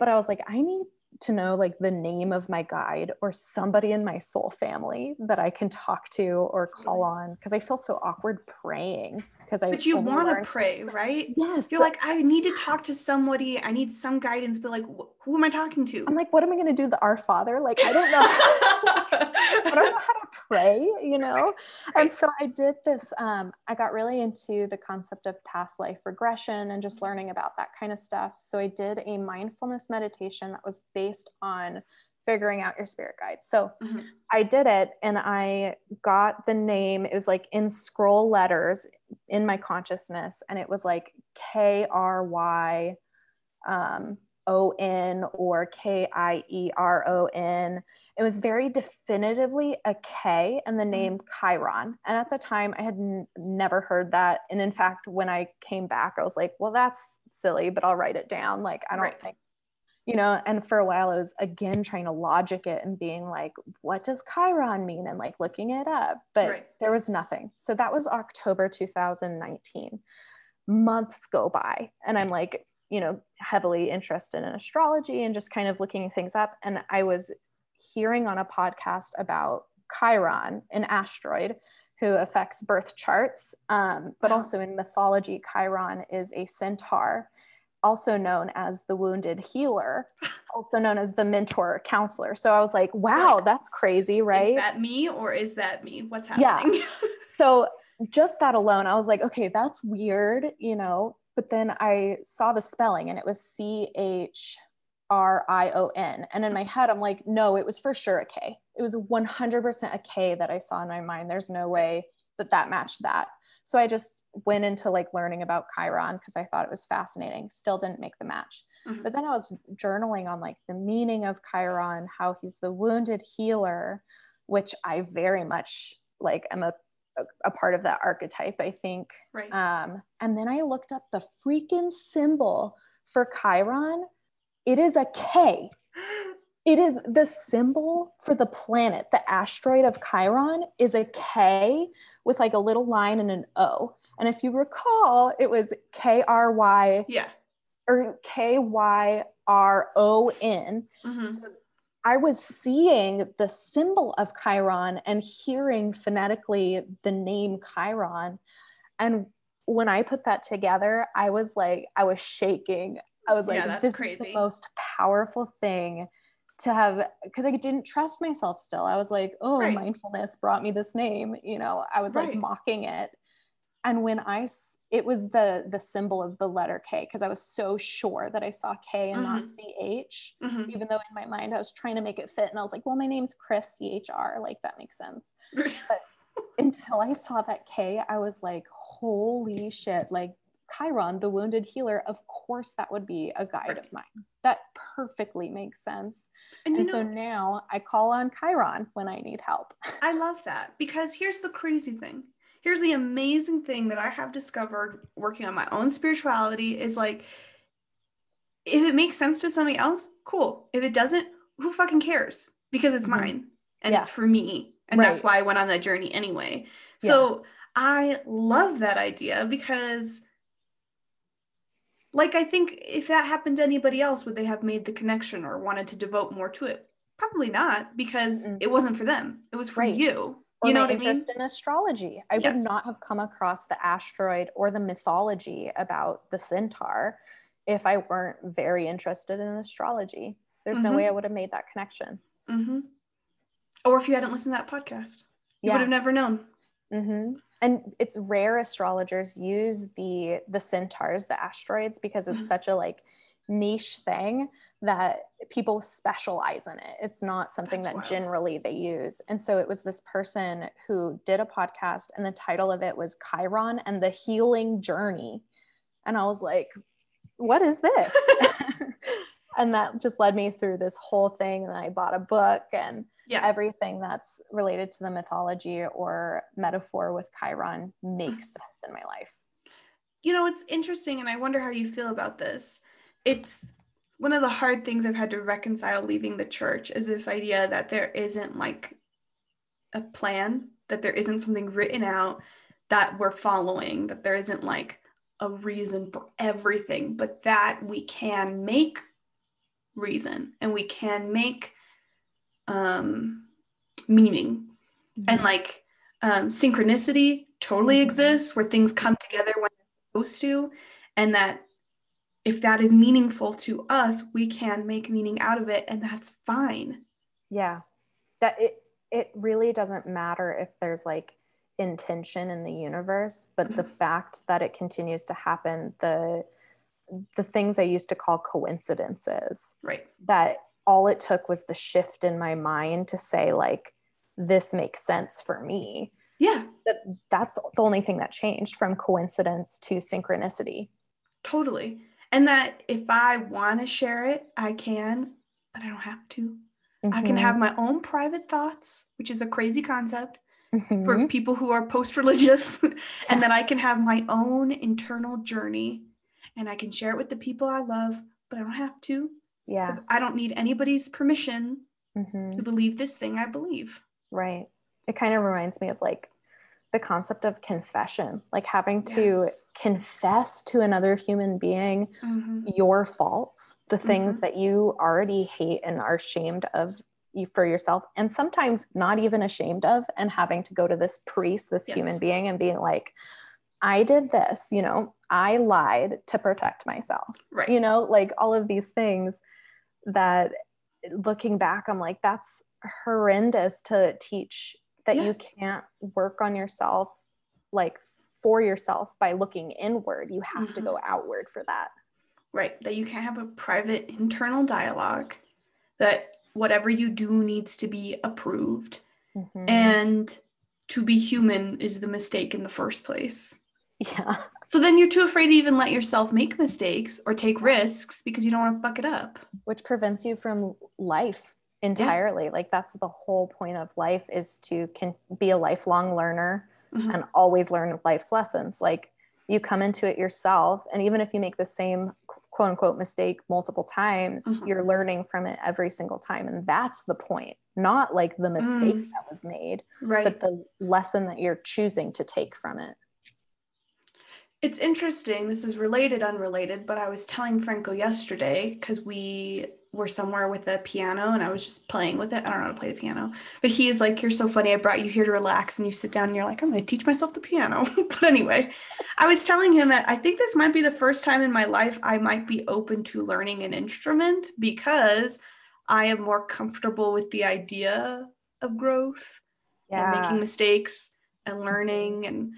But I was like, I need to know like the name of my guide or somebody in my soul family that I can talk to or call on because I feel so awkward praying because I But you want to pray, right? Yes. You're like, I need to talk to somebody. I need some guidance, but like, wh- who am I talking to? I'm like, what am I going to do? The Our Father? Like, I don't know. I don't know how to pray, you know? And so I did this. Um, I got really into the concept of past life regression and just learning about that kind of stuff. So I did a mindfulness meditation that was based on figuring out your spirit guide. So Mhm. I did it and I got the name, it was like in scroll letters in my consciousness, and it was like K R Y um, O N or K I E R O N. It was very definitively a K and the name Chiron. And at the time, I had n- never heard that. And in fact, when I came back, I was like, well, that's silly, but I'll write it down. Like, I don't Right. think, you know, and for a while, I was again trying to logic it and being like, what does Chiron mean? And like looking it up, but Right. there was nothing. So that was October 2019. Months go by, and I'm like, you know, heavily interested in astrology and just kind of looking things up. And I was hearing on a podcast about Chiron, an asteroid, who affects birth charts. Um, but Wow. also in mythology, Chiron is a centaur, also known as the wounded healer, also known as the mentor counselor. So I was like, wow, that's crazy, right? Is that me or is that me? What's happening? Yeah. so just that alone, I was like, okay, that's weird, you know. But then I saw the spelling and it was C H R I O N. And in my head, I'm like, no, it was for sure a K. It was 100% a K that I saw in my mind. There's no way that that matched that. So I just went into like learning about Chiron because I thought it was fascinating. Still didn't make the match. Mhm. But then I was journaling on like the meaning of Chiron, how he's the wounded healer, which I very much like am a, a, a part of that archetype, I think. right. Um, and then I looked up the freaking symbol for Chiron. It is a K. It is the symbol for the planet. The asteroid of Chiron is a K with like a little line and an O. And if you recall, it was K R Y yeah. or K Y R O N. Mhm. So I was seeing the symbol of Chiron and hearing phonetically the name Chiron. And when I put that together, I was like, I was shaking. I was like, Yeah, that's this is the most powerful thing to have because I didn't trust myself still. I was like, oh, Right. mindfulness brought me this name. You know, I was like mocking it. And when i it was the the symbol of the letter K because I was so sure that I saw K and not C H Mhm. even though in my mind I was trying to make it fit and I was like, well, my name's Chris CHR, like that makes sense. but Until I saw that K, I was like, holy shit, like Chiron, the wounded healer, of course that would be a guide Right. of mine. That perfectly makes sense. and And know, so now I call on Chiron when I need help. I love that because here's the crazy thing. Here's the amazing thing that I have discovered working on my own spirituality is like, if it makes sense to somebody else, cool. If it doesn't, who fucking cares? Because it's Mhm. mine and Yeah. it's for me. And that's why I went on that journey anyway. So I love that idea because, like, I think if that happened to anybody else, would they have made the connection or wanted to devote more to it? Probably not because Mm-mm. it wasn't for them. It was for Right. you. Or you know my what I mean? interest in astrology. I Yes. would not have come across the asteroid or the mythology about the centaur if I weren't very interested in astrology. There's no Mhm. way I would have made that connection. hmm Or if you hadn't listened to that podcast, you would have never known. hmm And it's rare astrologers use the the centaurs, the asteroids, because it's Mhm. such a like niche thing that people specialize in it. It's not something That's that wild. generally they use. And so it was this person who did a podcast, and the title of it was Chiron and the Healing Journey. And I was like, what is this? and that just led me through this whole thing. And then I bought a book and Yeah. everything that's related to the mythology or metaphor with Chiron makes sense in my life. you know, it's interesting, and I wonder how you feel about this. It's one of the hard things I've had to reconcile leaving the church is this idea that there isn't like a plan, that there isn't something written out that we're following, that there isn't like a reason for everything, but that we can make reason and we can make um meaning and like um, synchronicity totally Mhm. exists where things come together when they're supposed to and that if that is meaningful to us we can make meaning out of it and that's fine. Yeah, that it it really doesn't matter if there's like intention in the universe, but the mm-hmm. fact that it continues to happen, the the things I used to call coincidences, right. that all it took was the shift in my mind to say like this makes sense for me. Yeah. That that's the only thing that changed from coincidence to synchronicity. Totally and that if i want to share it i can but i don't have to i can have my own private thoughts which is a crazy concept Mhm. for people who are post-religious and then i can have my own internal journey and i can share it with the people i love but i don't have to Yeah. i don't need anybody's permission Mhm. to believe this thing i believe right it kind of reminds me of like the concept of confession like having to Yes. confess to another human being Mhm. your faults the things Mhm. that you already hate and are ashamed of you for yourself and sometimes not even ashamed of and having to go to this priest this Yes. human being and being like i did this you know i lied to protect myself Right. you know like all of these things that looking back i'm like that's horrendous to teach that you can't work on yourself like for yourself by looking inward you have to Mhm. go outward for that Right. That you can't have a private internal dialogue, that whatever you do needs to be approved. Mhm. And to be human is the mistake in the first place. yeah So then you're too afraid to even let yourself make mistakes or take risks because you don't want to fuck it up. which prevents you from life entirely like that's the whole point of life is to can be a lifelong learner Mhm. and always learn life's lessons like you come into it yourself and even if you make the same quote unquote mistake multiple times Mhm. you're learning from it every single time and that's the point not like the mistake Mm. that was made Right. but the lesson that you're choosing to take from it It's interesting. This is related, unrelated, but I was telling Franco yesterday because we were somewhere with a piano and I was just playing with it. I don't know how to play the piano, but he is like, You're so funny. I brought you here to relax. And you sit down and you're like, I'm going to teach myself the piano. but anyway, I was telling him that I think this might be the first time in my life I might be open to learning an instrument because I am more comfortable with the idea of growth and making mistakes and mm-hmm. learning and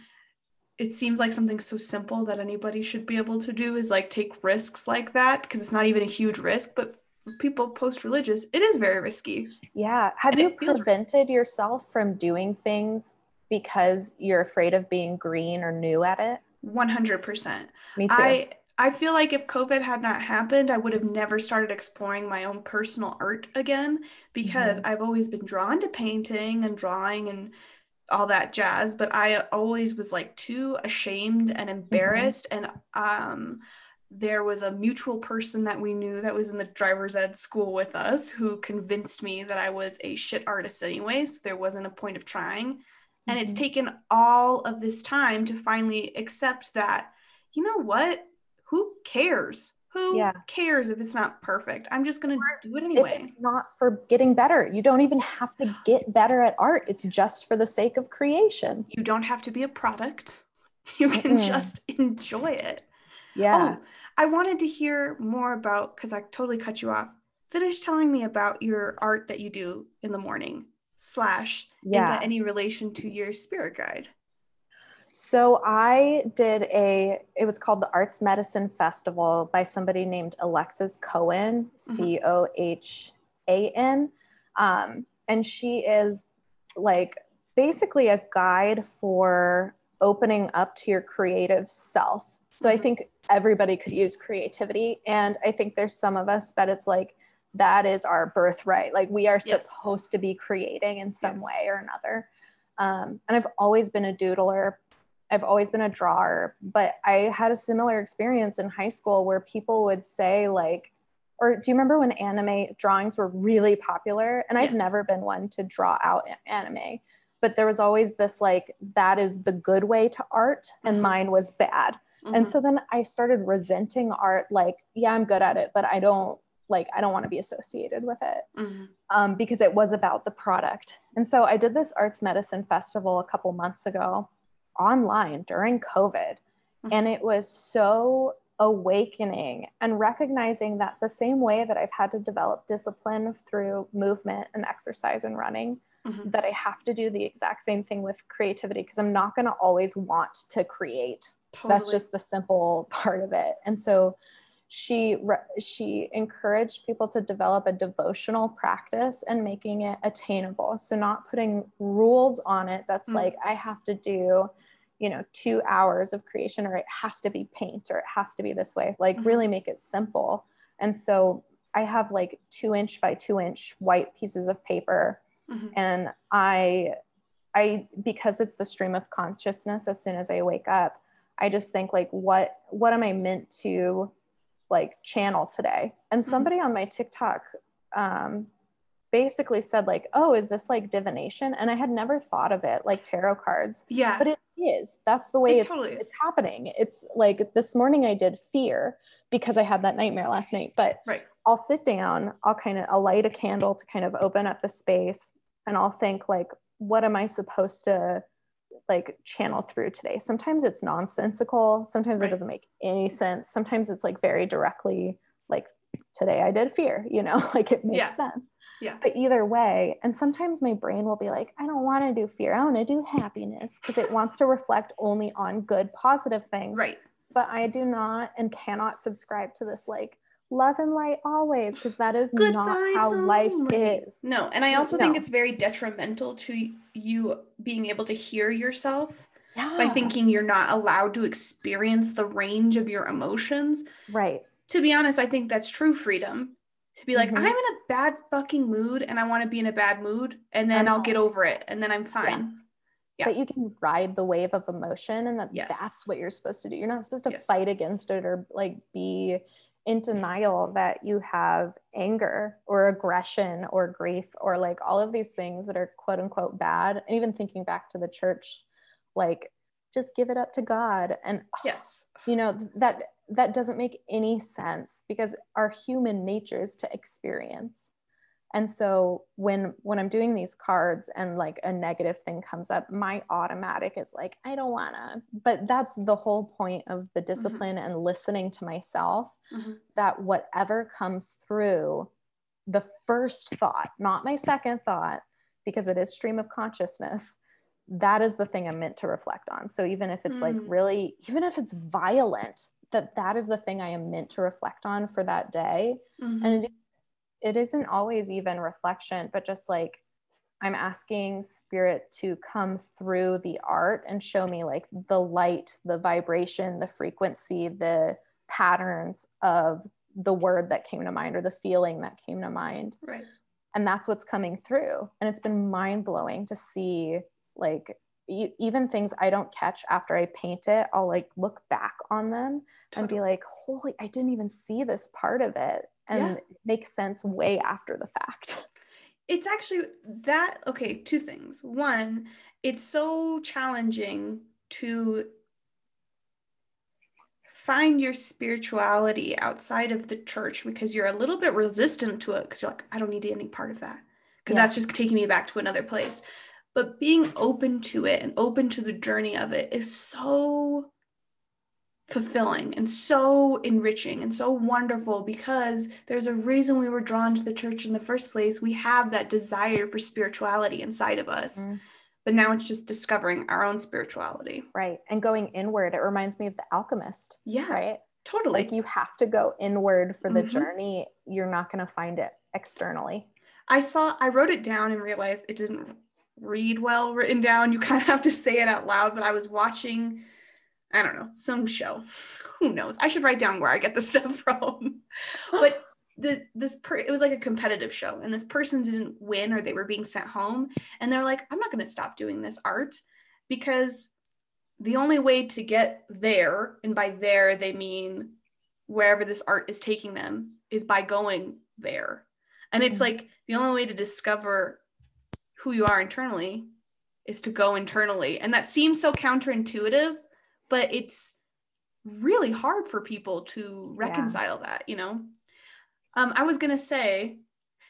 it seems like something so simple that anybody should be able to do is like take risks like that because it's not even a huge risk but people post religious it is very risky Yeah. Have And you prevented yourself from doing things because you're afraid of being green or new at it? 100% Me too. i i feel like if covid had not happened i would have never started exploring my own personal art again because Mm-hmm. i've always been drawn to painting and drawing and all that jazz but i always was like too ashamed and Mm-hmm. embarrassed and um there was a mutual person that we knew that was in the driver's ed school with us who convinced me that I was a shit artist anyway, so there wasn't a point of trying. And it's Mhm. taken all of this time to finally accept that, you know what? Who cares? Who Yeah. cares if it's not perfect? I'm just going to do it if anyway. it's not for getting better, you don't even have to get better at art. It's just for the sake of creation. You don't have to be a product, you can Mm-mm. just enjoy it. Yeah. Oh, I wanted to hear more about because I totally cut you off. Finish telling me about your art that you do in the morning. Slash, is that any relation to your spirit guide? So I did a, it was called the Arts Medicine Festival by somebody named Alexis Cohan, C O H A N. Um, and she is like basically a guide for opening up to your creative self. So I think everybody could use creativity. And I think there's some of us that it's like, that is our birthright. Like we are Yes. supposed to be creating in some Yes. way or another. Um, and I've always been a doodler. I've always been a drawer, but I had a similar experience in high school where people would say, like, or do you remember when anime drawings were really popular? And I've never been one to draw out anime, but there was always this, like, that is the good way to art, and Mhm. mine was bad. And Mhm. so then I started resenting art, like, yeah, I'm good at it, but I don't like, I don't want to be associated with it Mhm. um, because it was about the product. And so I did this arts medicine festival a couple months ago online during COVID. Mhm. And it was so awakening and recognizing that the same way that I've had to develop discipline through movement and exercise and running, Mhm. that I have to do the exact same thing with creativity because I'm not going to always want to create that's just the simple part of it and so she she encouraged people to develop a devotional practice and making it attainable so not putting rules on it that's Mm. like i have to do you know two hours of creation or it has to be paint or it has to be this way like Mhm. really make it simple and so i have like two inch by two inch white pieces of paper Mhm. and i i because it's the stream of consciousness as soon as i wake up i just think like what what am i meant to like channel today and Mhm. somebody on my tiktok um basically said like oh is this like divination and i had never thought of it like tarot cards Yeah. but it is. That's the way It it's, totally it's happening. It's like this morning I did fear because I had that nightmare last night. But Right. I'll sit down, I'll kind of I'll light a candle to kind of open up the space and I'll think like, what am I supposed to like channel through today? Sometimes it's nonsensical, sometimes Right. it doesn't make any sense. Sometimes it's like very directly like today I did fear, you know, like it makes Yeah. sense. Yeah. But either way, and sometimes my brain will be like, I don't want to do fear. I want to do happiness because it wants to reflect only on good, positive things. Right. But I do not and cannot subscribe to this like love and light always because that is Good not how life is. No, and I also think it's very detrimental to you being able to hear yourself Yeah. by thinking you're not allowed to experience the range of your emotions. right. To be honest, I think that's true freedom. To be like, Mhm. I'm in a bad fucking mood and I want to be in a bad mood and then I'll get over it and then I'm fine. Yeah. That you can ride the wave of emotion and that Yes. that's what you're supposed to do. You're not supposed to Yes. fight against it or like be in denial that you have anger or aggression or grief or like all of these things that are quote unquote bad. And even thinking back to the church, like just give it up to God. And Yes. you know that that doesn't make any sense because our human nature is to experience and so when when i'm doing these cards and like a negative thing comes up my automatic is like i don't wanna but that's the whole point of the discipline and listening to myself Mhm. that whatever comes through the first thought not my second thought because it is stream of consciousness that is the thing i'm meant to reflect on so even if it's like Mm. really even if it's violent that that is the thing i am meant to reflect on for that day Mhm. and it, it isn't always even reflection but just like i'm asking spirit to come through the art and show me like the light the vibration the frequency the patterns of the word that came to mind or the feeling that came to mind. Right. and that's what's coming through. And it's been mind blowing to see like e- even things i don't catch after i paint it i'll like look back on them and be like holy i didn't even see this part of it and Yeah. it makes sense way after the fact it's actually that okay two things one it's so challenging to find your spirituality outside of the church because you're a little bit resistant to it because you're like i don't need any part of that because Yeah. that's just taking me back to another place but being open to it and open to the journey of it is so fulfilling and so enriching and so wonderful because there's a reason we were drawn to the church in the first place. We have that desire for spirituality inside of us, Mhm. but now it's just discovering our own spirituality. right and going inward it reminds me of the alchemist Yeah, right totally. like you have to go inward for the Mhm. journey you're not going to find it externally I saw, I wrote it down and realized it didn't read well written down. You kind of have to say it out loud, but I was watching, I don't know, some show. Who knows? I should write down where I get this stuff from. but the this per it was like a competitive show and this person didn't win or they were being sent home and they're like i'm not going to stop doing this art because the only way to get there and by there they mean wherever this art is taking them is by going there and it's Mhm. like the only way to discover who you are internally is to go internally and that seems so counterintuitive but it's really hard for people to reconcile that you know um, I was gonna say,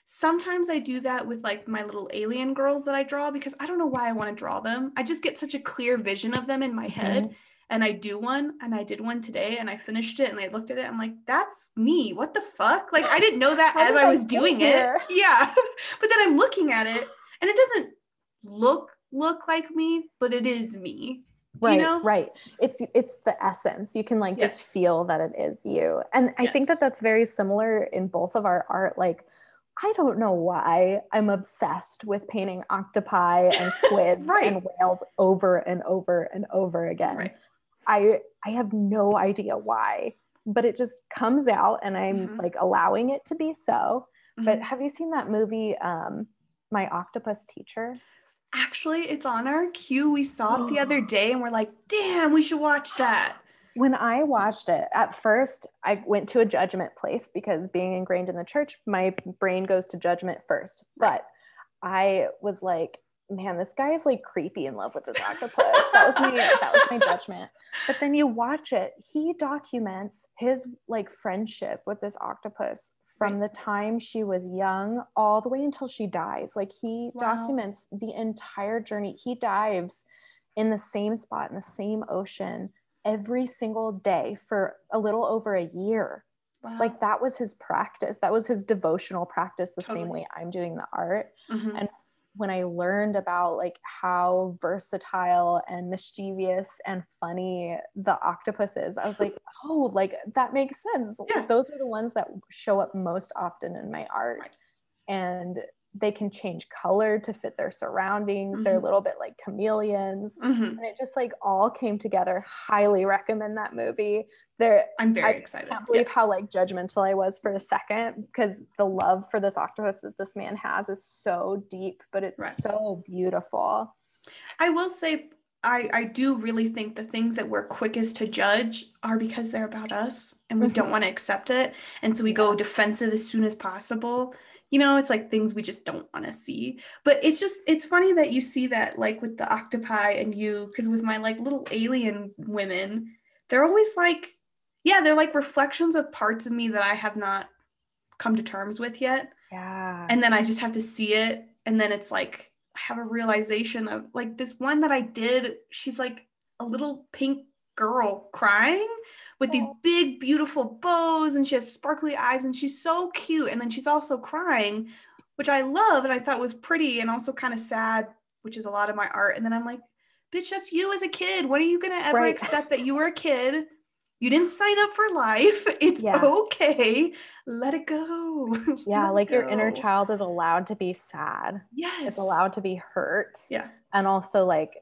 sometimes I do that with like my little alien girls that I draw because I don't know why I want to draw them. I just get such a clear vision of them in my head, and I do one, and I did one today, and I finished it, and I looked at it. I'm like, that's me. What the fuck? Like I didn't know that as I I was get doing here? it. Yeah, but then I'm looking at it, and it doesn't look look like me, but it is me. Do right you know? right it's it's the essence you can like Yes. just feel that it is you and i think that that's very similar in both of our art like i don't know why i'm obsessed with painting octopi and squids Right. and whales over and over and over again Right. i i have no idea why but it just comes out and i'm Mhm. like allowing it to be so but Mhm. have you seen that movie um my octopus teacher Actually, it's on our queue. We saw it the other oh. day, and we're like, damn, we should watch that. when I watched it, at first I went to a judgment place because being ingrained in the church, my brain goes to judgment first. But I was like, man, this guy is like creepy in love with this octopus. that was my that was my judgment. But then you watch it, he documents his like friendship with this octopus from the time she was young all the way until she dies. Like he wow. documents the entire journey. He dives in the same spot in the same ocean every single day for a little over a year. Wow. Like that was his practice. That was his devotional practice, the totally. same way I'm doing the art. Mm-hmm. And when I learned about like how versatile and mischievous and funny the octopus is, I was like, oh, like that makes sense. Yeah. Those are the ones that show up most often in my art. Right. And they can change color to fit their surroundings. Mm-hmm. They're a little bit like chameleons. Mm-hmm. And it just like all came together. Highly recommend that movie. There I'm very I excited. I can't believe yeah. how like judgmental I was for a second because the love for this octopus that this man has is so deep, but it's right. so beautiful. I will say I, I do really think the things that we're quickest to judge are because they're about us and we don't mm-hmm. want to accept it. And so we go defensive as soon as possible you know it's like things we just don't want to see. But it's just it's funny that you see that like with the octopi and you because with my like little alien women they're always like yeah they're like reflections of parts of me that i have not come to terms with yet. Yeah. And then i just have to see it and then it's like i have a realization of like this one that i did she's like a little pink girl crying with these big beautiful bows and she has sparkly eyes and she's so cute. And then she's also crying which i love and i thought was pretty and also kind of sad which is a lot of my art. And then i'm like bitch that's you as a kid. When are you going to ever right. accept that you were a kid? You didn't sign up for life. It's yeah. okay. Let it go. Yeah like your inner child is allowed to be sad. Yes. it's allowed to be hurt. Yeah. And also like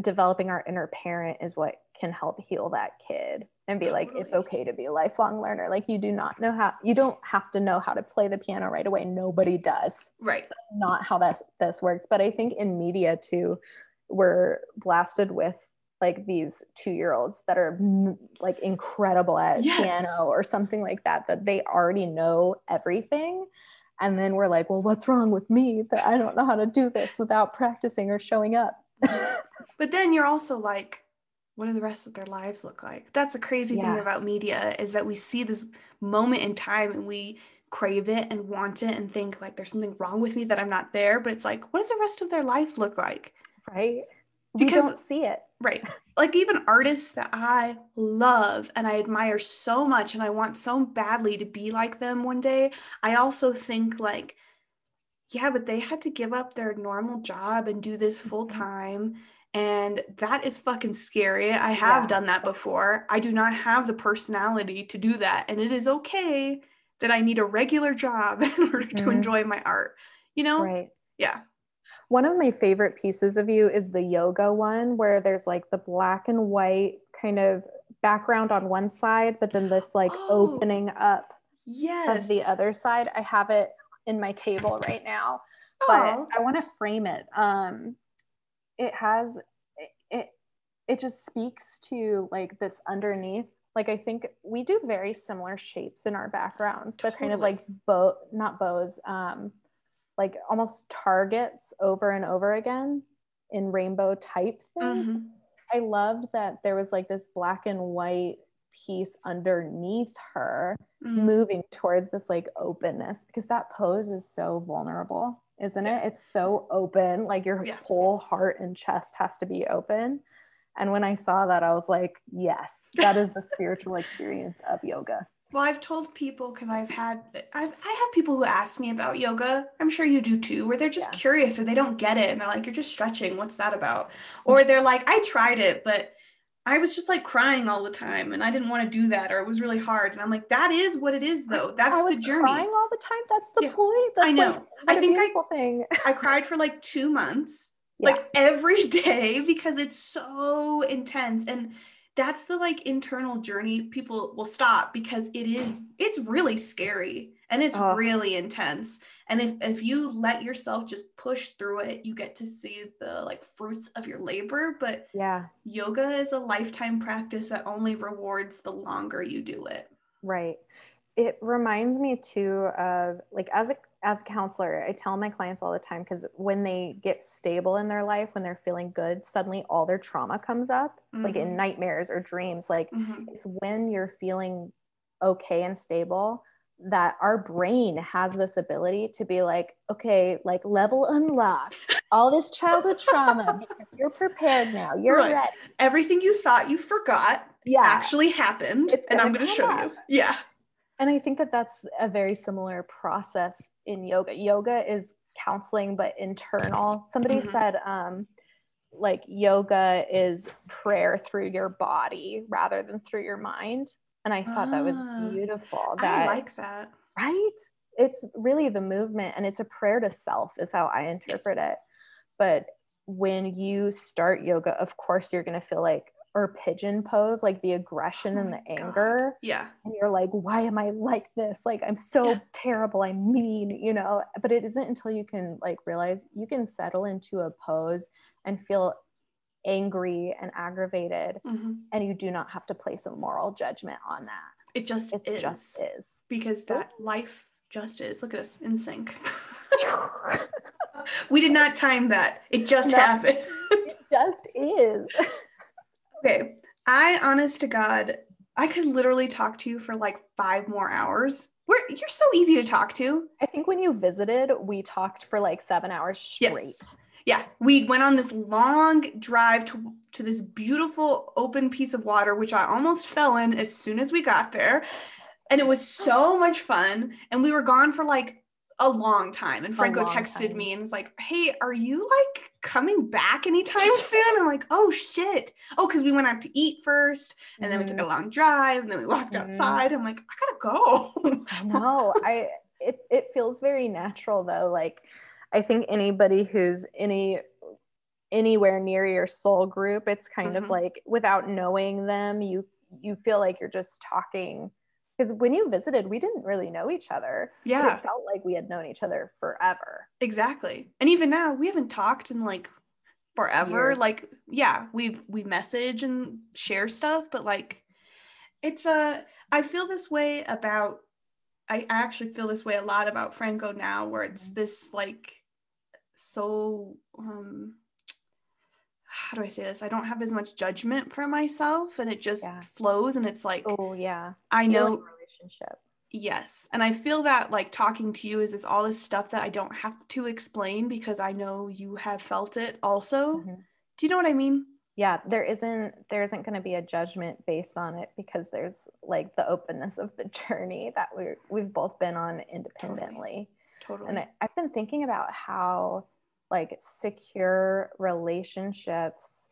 developing our inner parent is what can help heal that kid and be like it's okay to be a lifelong learner. Like you do not know how you don't have to know how to play the piano right away. Nobody does. Right. That's not how this this works. But i think in media too we're blasted with like these two year olds that are like incredible at yes. piano or something like that that they already know everything. And then we're like well what's wrong with me that i don't know how to do this without practicing or showing up? But then you're also like what do the rest of their lives look like? That's a crazy yeah. thing about media is that we see this moment in time and we crave it and want it and think like there's something wrong with me that I'm not there. But it's like, what does the rest of their life look like? Right. Because we don't see it. Right. Like even artists that I love and I admire so much and I want so badly to be like them one day. I also think like, yeah, but they had to give up their normal job and do this full mm-hmm. time and that is fucking scary. I have yeah. done that before. I do not have the personality to do that. And it is okay that I need a regular job in order mm-hmm. to enjoy my art. You know? Right. Yeah. One of my favorite pieces of you is the yoga one where there's like the black and white kind of background on one side, but then this like oh, opening up yes. of the other side. I have it in my table right now, but I want to frame it. Um, it has it it just speaks to like this underneath like i think we do very similar shapes in our backgrounds totally. the kind of like bow not bows um like almost targets over and over again in rainbow type thing mm-hmm. i loved that there was like this black and white piece underneath her mm-hmm. moving towards this like openness because that pose is so vulnerable isn't yeah. it? It's so open, like your yeah. whole heart and chest has to be open. And when I saw that, I was like, yes, that is the spiritual experience of yoga. Well, I've told people because I've had I've, I have people who ask me about yoga. I'm sure you do too, where they're just yeah. curious or they don't get it and they're like, "You're just stretching. What's that about?" Mm-hmm. Or they're like, "I tried it, but I was just like crying all the time and I didn't want to do that or it was really hard. And I'm like, that is what it is though. That's the journey. Crying all the time. That's the yeah. point. That's I know. Like, I think I, thing. I cried for like two months, yeah. like every day because it's so intense. And that's the like internal journey people will stop because it is, it's really scary and it's oh. really intense and if if you let yourself just push through it you get to see the like fruits of your labor but yeah yoga is a lifetime practice that only rewards the longer you do it right it reminds me too of like as a as a counselor, I tell my clients all the time because when they get stable in their life, when they're feeling good, suddenly all their trauma comes up, mm-hmm. like in Mhm. nightmares or dreams. Like Mhm. it's when you're feeling okay and stable that our brain has this ability to be like, okay, like level unlocked, all this childhood trauma, you're prepared now. You're Right. ready. Everything you thought you forgot Yeah. actually happened, It's and I'm going to show you. Yeah. And I think that that's a very similar process in yoga. Yoga is counseling, but internal. Somebody Mhm. said, um, like, yoga is prayer through your body rather than through your mind. And I thought that was Ah, beautiful. That, I like that. right? It's really the movement and it's a prayer to self, is how I interpret it. But when you start yoga, of course, you're going to feel like, or pigeon pose, like the aggression Oh and the God. anger Yeah. and you're like why am i like this like i'm so Yeah. terrible i'm mean you know but it isn't until you can like realize you can settle into a pose and feel angry and aggravated Mhm. and you do not have to place a moral judgment on that It just it's is. just is because that life just is. Look at us in sync. we did not time that. It just No. happened. it just is okay. I honest to God, I could literally talk to you for like five more hours. We're you're so easy to talk to. i think when you visited we talked for like seven hours straight Yes. Yeah, we went on this long drive to, to this beautiful open piece of water, which I almost fell in as soon as we got there. And it was so much fun. And we were gone for like a long time. And Franco texted time. me and was like, Hey, are you like coming back anytime soon? I'm like, Oh shit. Oh, because we went out to eat first and then we took a long drive and then we walked Mhm. outside. I'm like, I gotta go. no i it, it feels very natural though like i think anybody who's any anywhere near your soul group it's kind Mhm. of like without knowing them you you feel like you're just talking because when you visited we didn't really know each other yeah, it felt like we had known each other forever exactly. And even now, we haven't talked in like forever. Years. Like, yeah, we've we message and share stuff, but like it's a I feel this way about I actually feel this way a lot about Franco now where it's Mhm. this like so um how do I say this? I don't have as much judgment for myself and it just Yeah. flows and it's like oh yeah I know relationship Yes. And I feel that like talking to you is is all this stuff that I don't have to explain because I know you have felt it also. Mhm. Do you know what I mean? yeah there isn't there isn't going to be a judgment based on it because there's like the openness of the journey that we're we've both been on independently Totally. And I, i've been thinking about how like secure relationships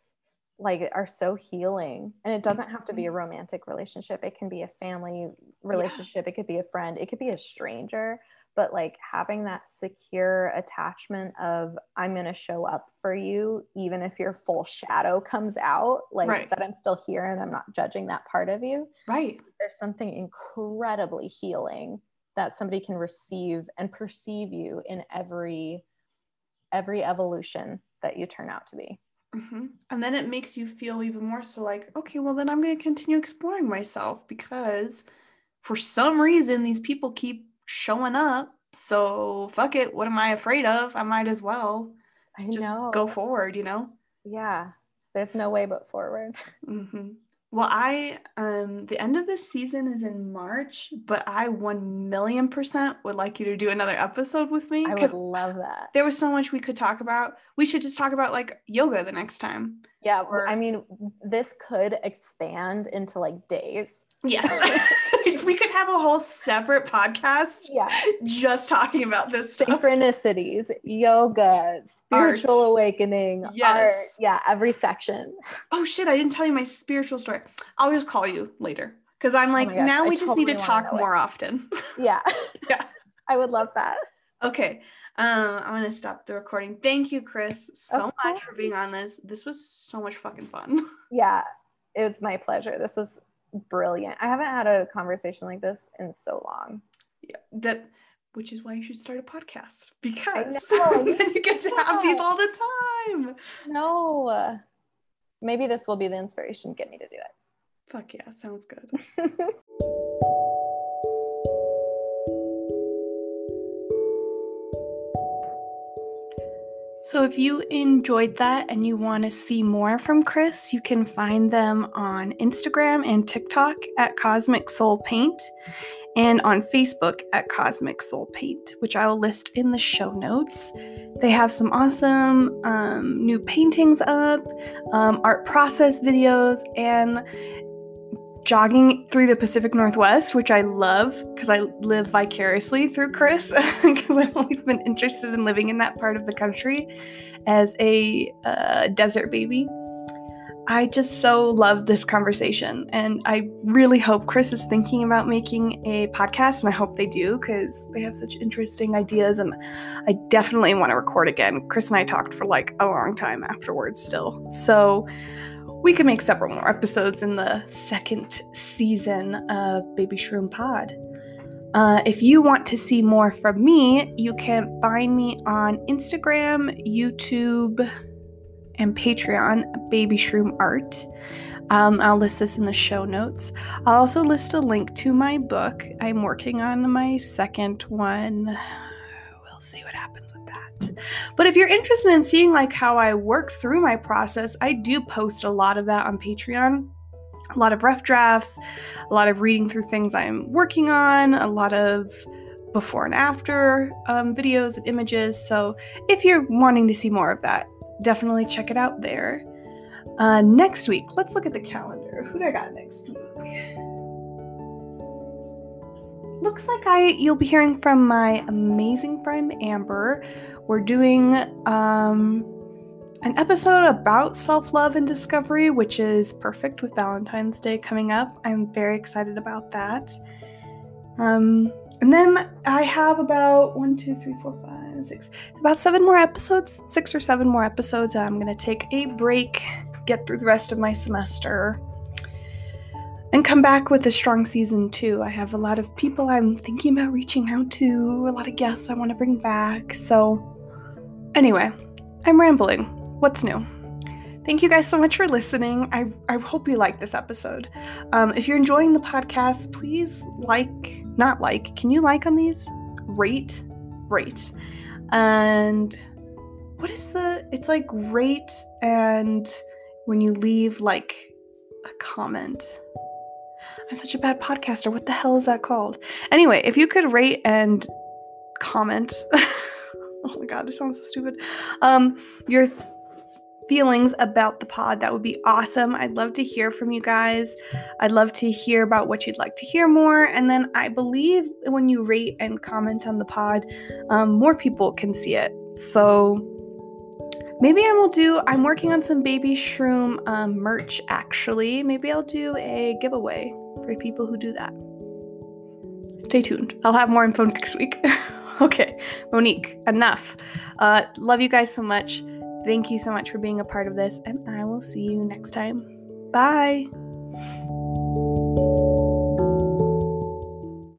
like are so healing and it doesn't have to be a mm-hmm. romantic relationship. It can be a family relationship. It could be a friend. It could be a stranger. But like having that secure attachment of i'm going to show up for you even if your full shadow comes out like Right. that i'm still here and i'm not judging that part of you. Right. there's something incredibly healing that somebody can receive and perceive you in every every evolution that you turn out to be hmm And then it makes you feel even more so like, okay, well, then I'm going to continue exploring myself because for some reason these people keep showing up. So fuck it. What am I afraid of? I might as well i just know go forward, you know? yeah there's no way but forward hmm Well, I um the end of this season is in March, but I one million percent would like you to do another episode with me i would love that there was so much we could talk about. We should just talk about like yoga the next time. yeah Or- i mean this could expand into like days Yes, we could have a whole separate podcast yeah just talking about this stuff. synchronicities yoga spiritual Art. awakening art Yes. yeah every section Oh shit! I didn't tell you my spiritual story. I'll just call you later because I'm like Oh my gosh, now I we just need to totally talk know it. more often. yeah Yeah. i would love that Okay. Um, I'm gonna stop the recording. Thank you, Chris, so Of much for being on this. This was so much fucking fun. Yeah, it was my pleasure. This was brilliant. I haven't had a conversation like this in so long. yeah, that which is why you should start a podcast because then you get to have these all the time. No, maybe this will be the inspiration to get me to do it. Fuck yeah, sounds good. So, if you enjoyed that and you want to see more from Chris, you can find them on Instagram and TikTok at Cosmic Soul Paint and on Facebook at Cosmic Soul Paint, which I will list in the show notes. They have some awesome um, new paintings up, um, art process videos, and jogging through the Pacific Northwest, which I love because I live vicariously through Chris because I've always been interested in living in that part of the country as a uh, desert baby. I just so love this conversation, and I really hope Chris is thinking about making a podcast, and I hope they do because they have such interesting ideas, and I definitely want to record again. Chris and I talked for like a long time afterwards, still. So we could make several more episodes in the second season of Baby Shroom Pod. Uh, if you want to see more from me, you can find me on Instagram, YouTube, and Patreon, Baby Shroom Art. Um, I'll list this in the show notes. I'll also list a link to my book. I'm working on my second one. We'll see what happens But if you're interested in seeing like how I work through my process, I do post a lot of that on Patreon. A lot of rough drafts, a lot of reading through things I'm working on, a lot of before and after um, videos and images. So if you're wanting to see more of that, definitely check it out there. Uh, next week, let's look at the calendar. Who do I got next week? Looks like I you'll be hearing from my amazing friend Amber. We're doing um, an episode about self-love and discovery, which is perfect with Valentine's Day coming up. I'm very excited about that. Um, and then I have about one, two, three, four, five, six, about seven more episodes, six or seven more episodes. I'm going to take a break, get through the rest of my semester, and come back with a strong season two. I have a lot of people I'm thinking about reaching out to, a lot of guests I want to bring back. So, anyway, I'm rambling. What's new? Thank you guys so much for listening. I, I hope you like this episode. Um, if you're enjoying the podcast, please like, not like, can you like on these? Rate, rate. And what is the, it's like rate and when you leave like a comment. I'm such a bad podcaster. What the hell is that called? Anyway, if you could rate and comment. oh my god, this sounds so stupid. Um, your th- feelings about the pod, that would be awesome. I'd love to hear from you guys. I'd love to hear about what you'd like to hear more. And then I believe when you rate and comment on the pod, um, more people can see it. So maybe I will do, I'm working on some Baby Shroom um, merch actually. Maybe I'll do a giveaway for people who do that. Stay tuned. I'll have more info next week. okay, Monique, enough. Uh, love you guys so much. Thank you so much for being a part of this, and I will see you next time. Bye.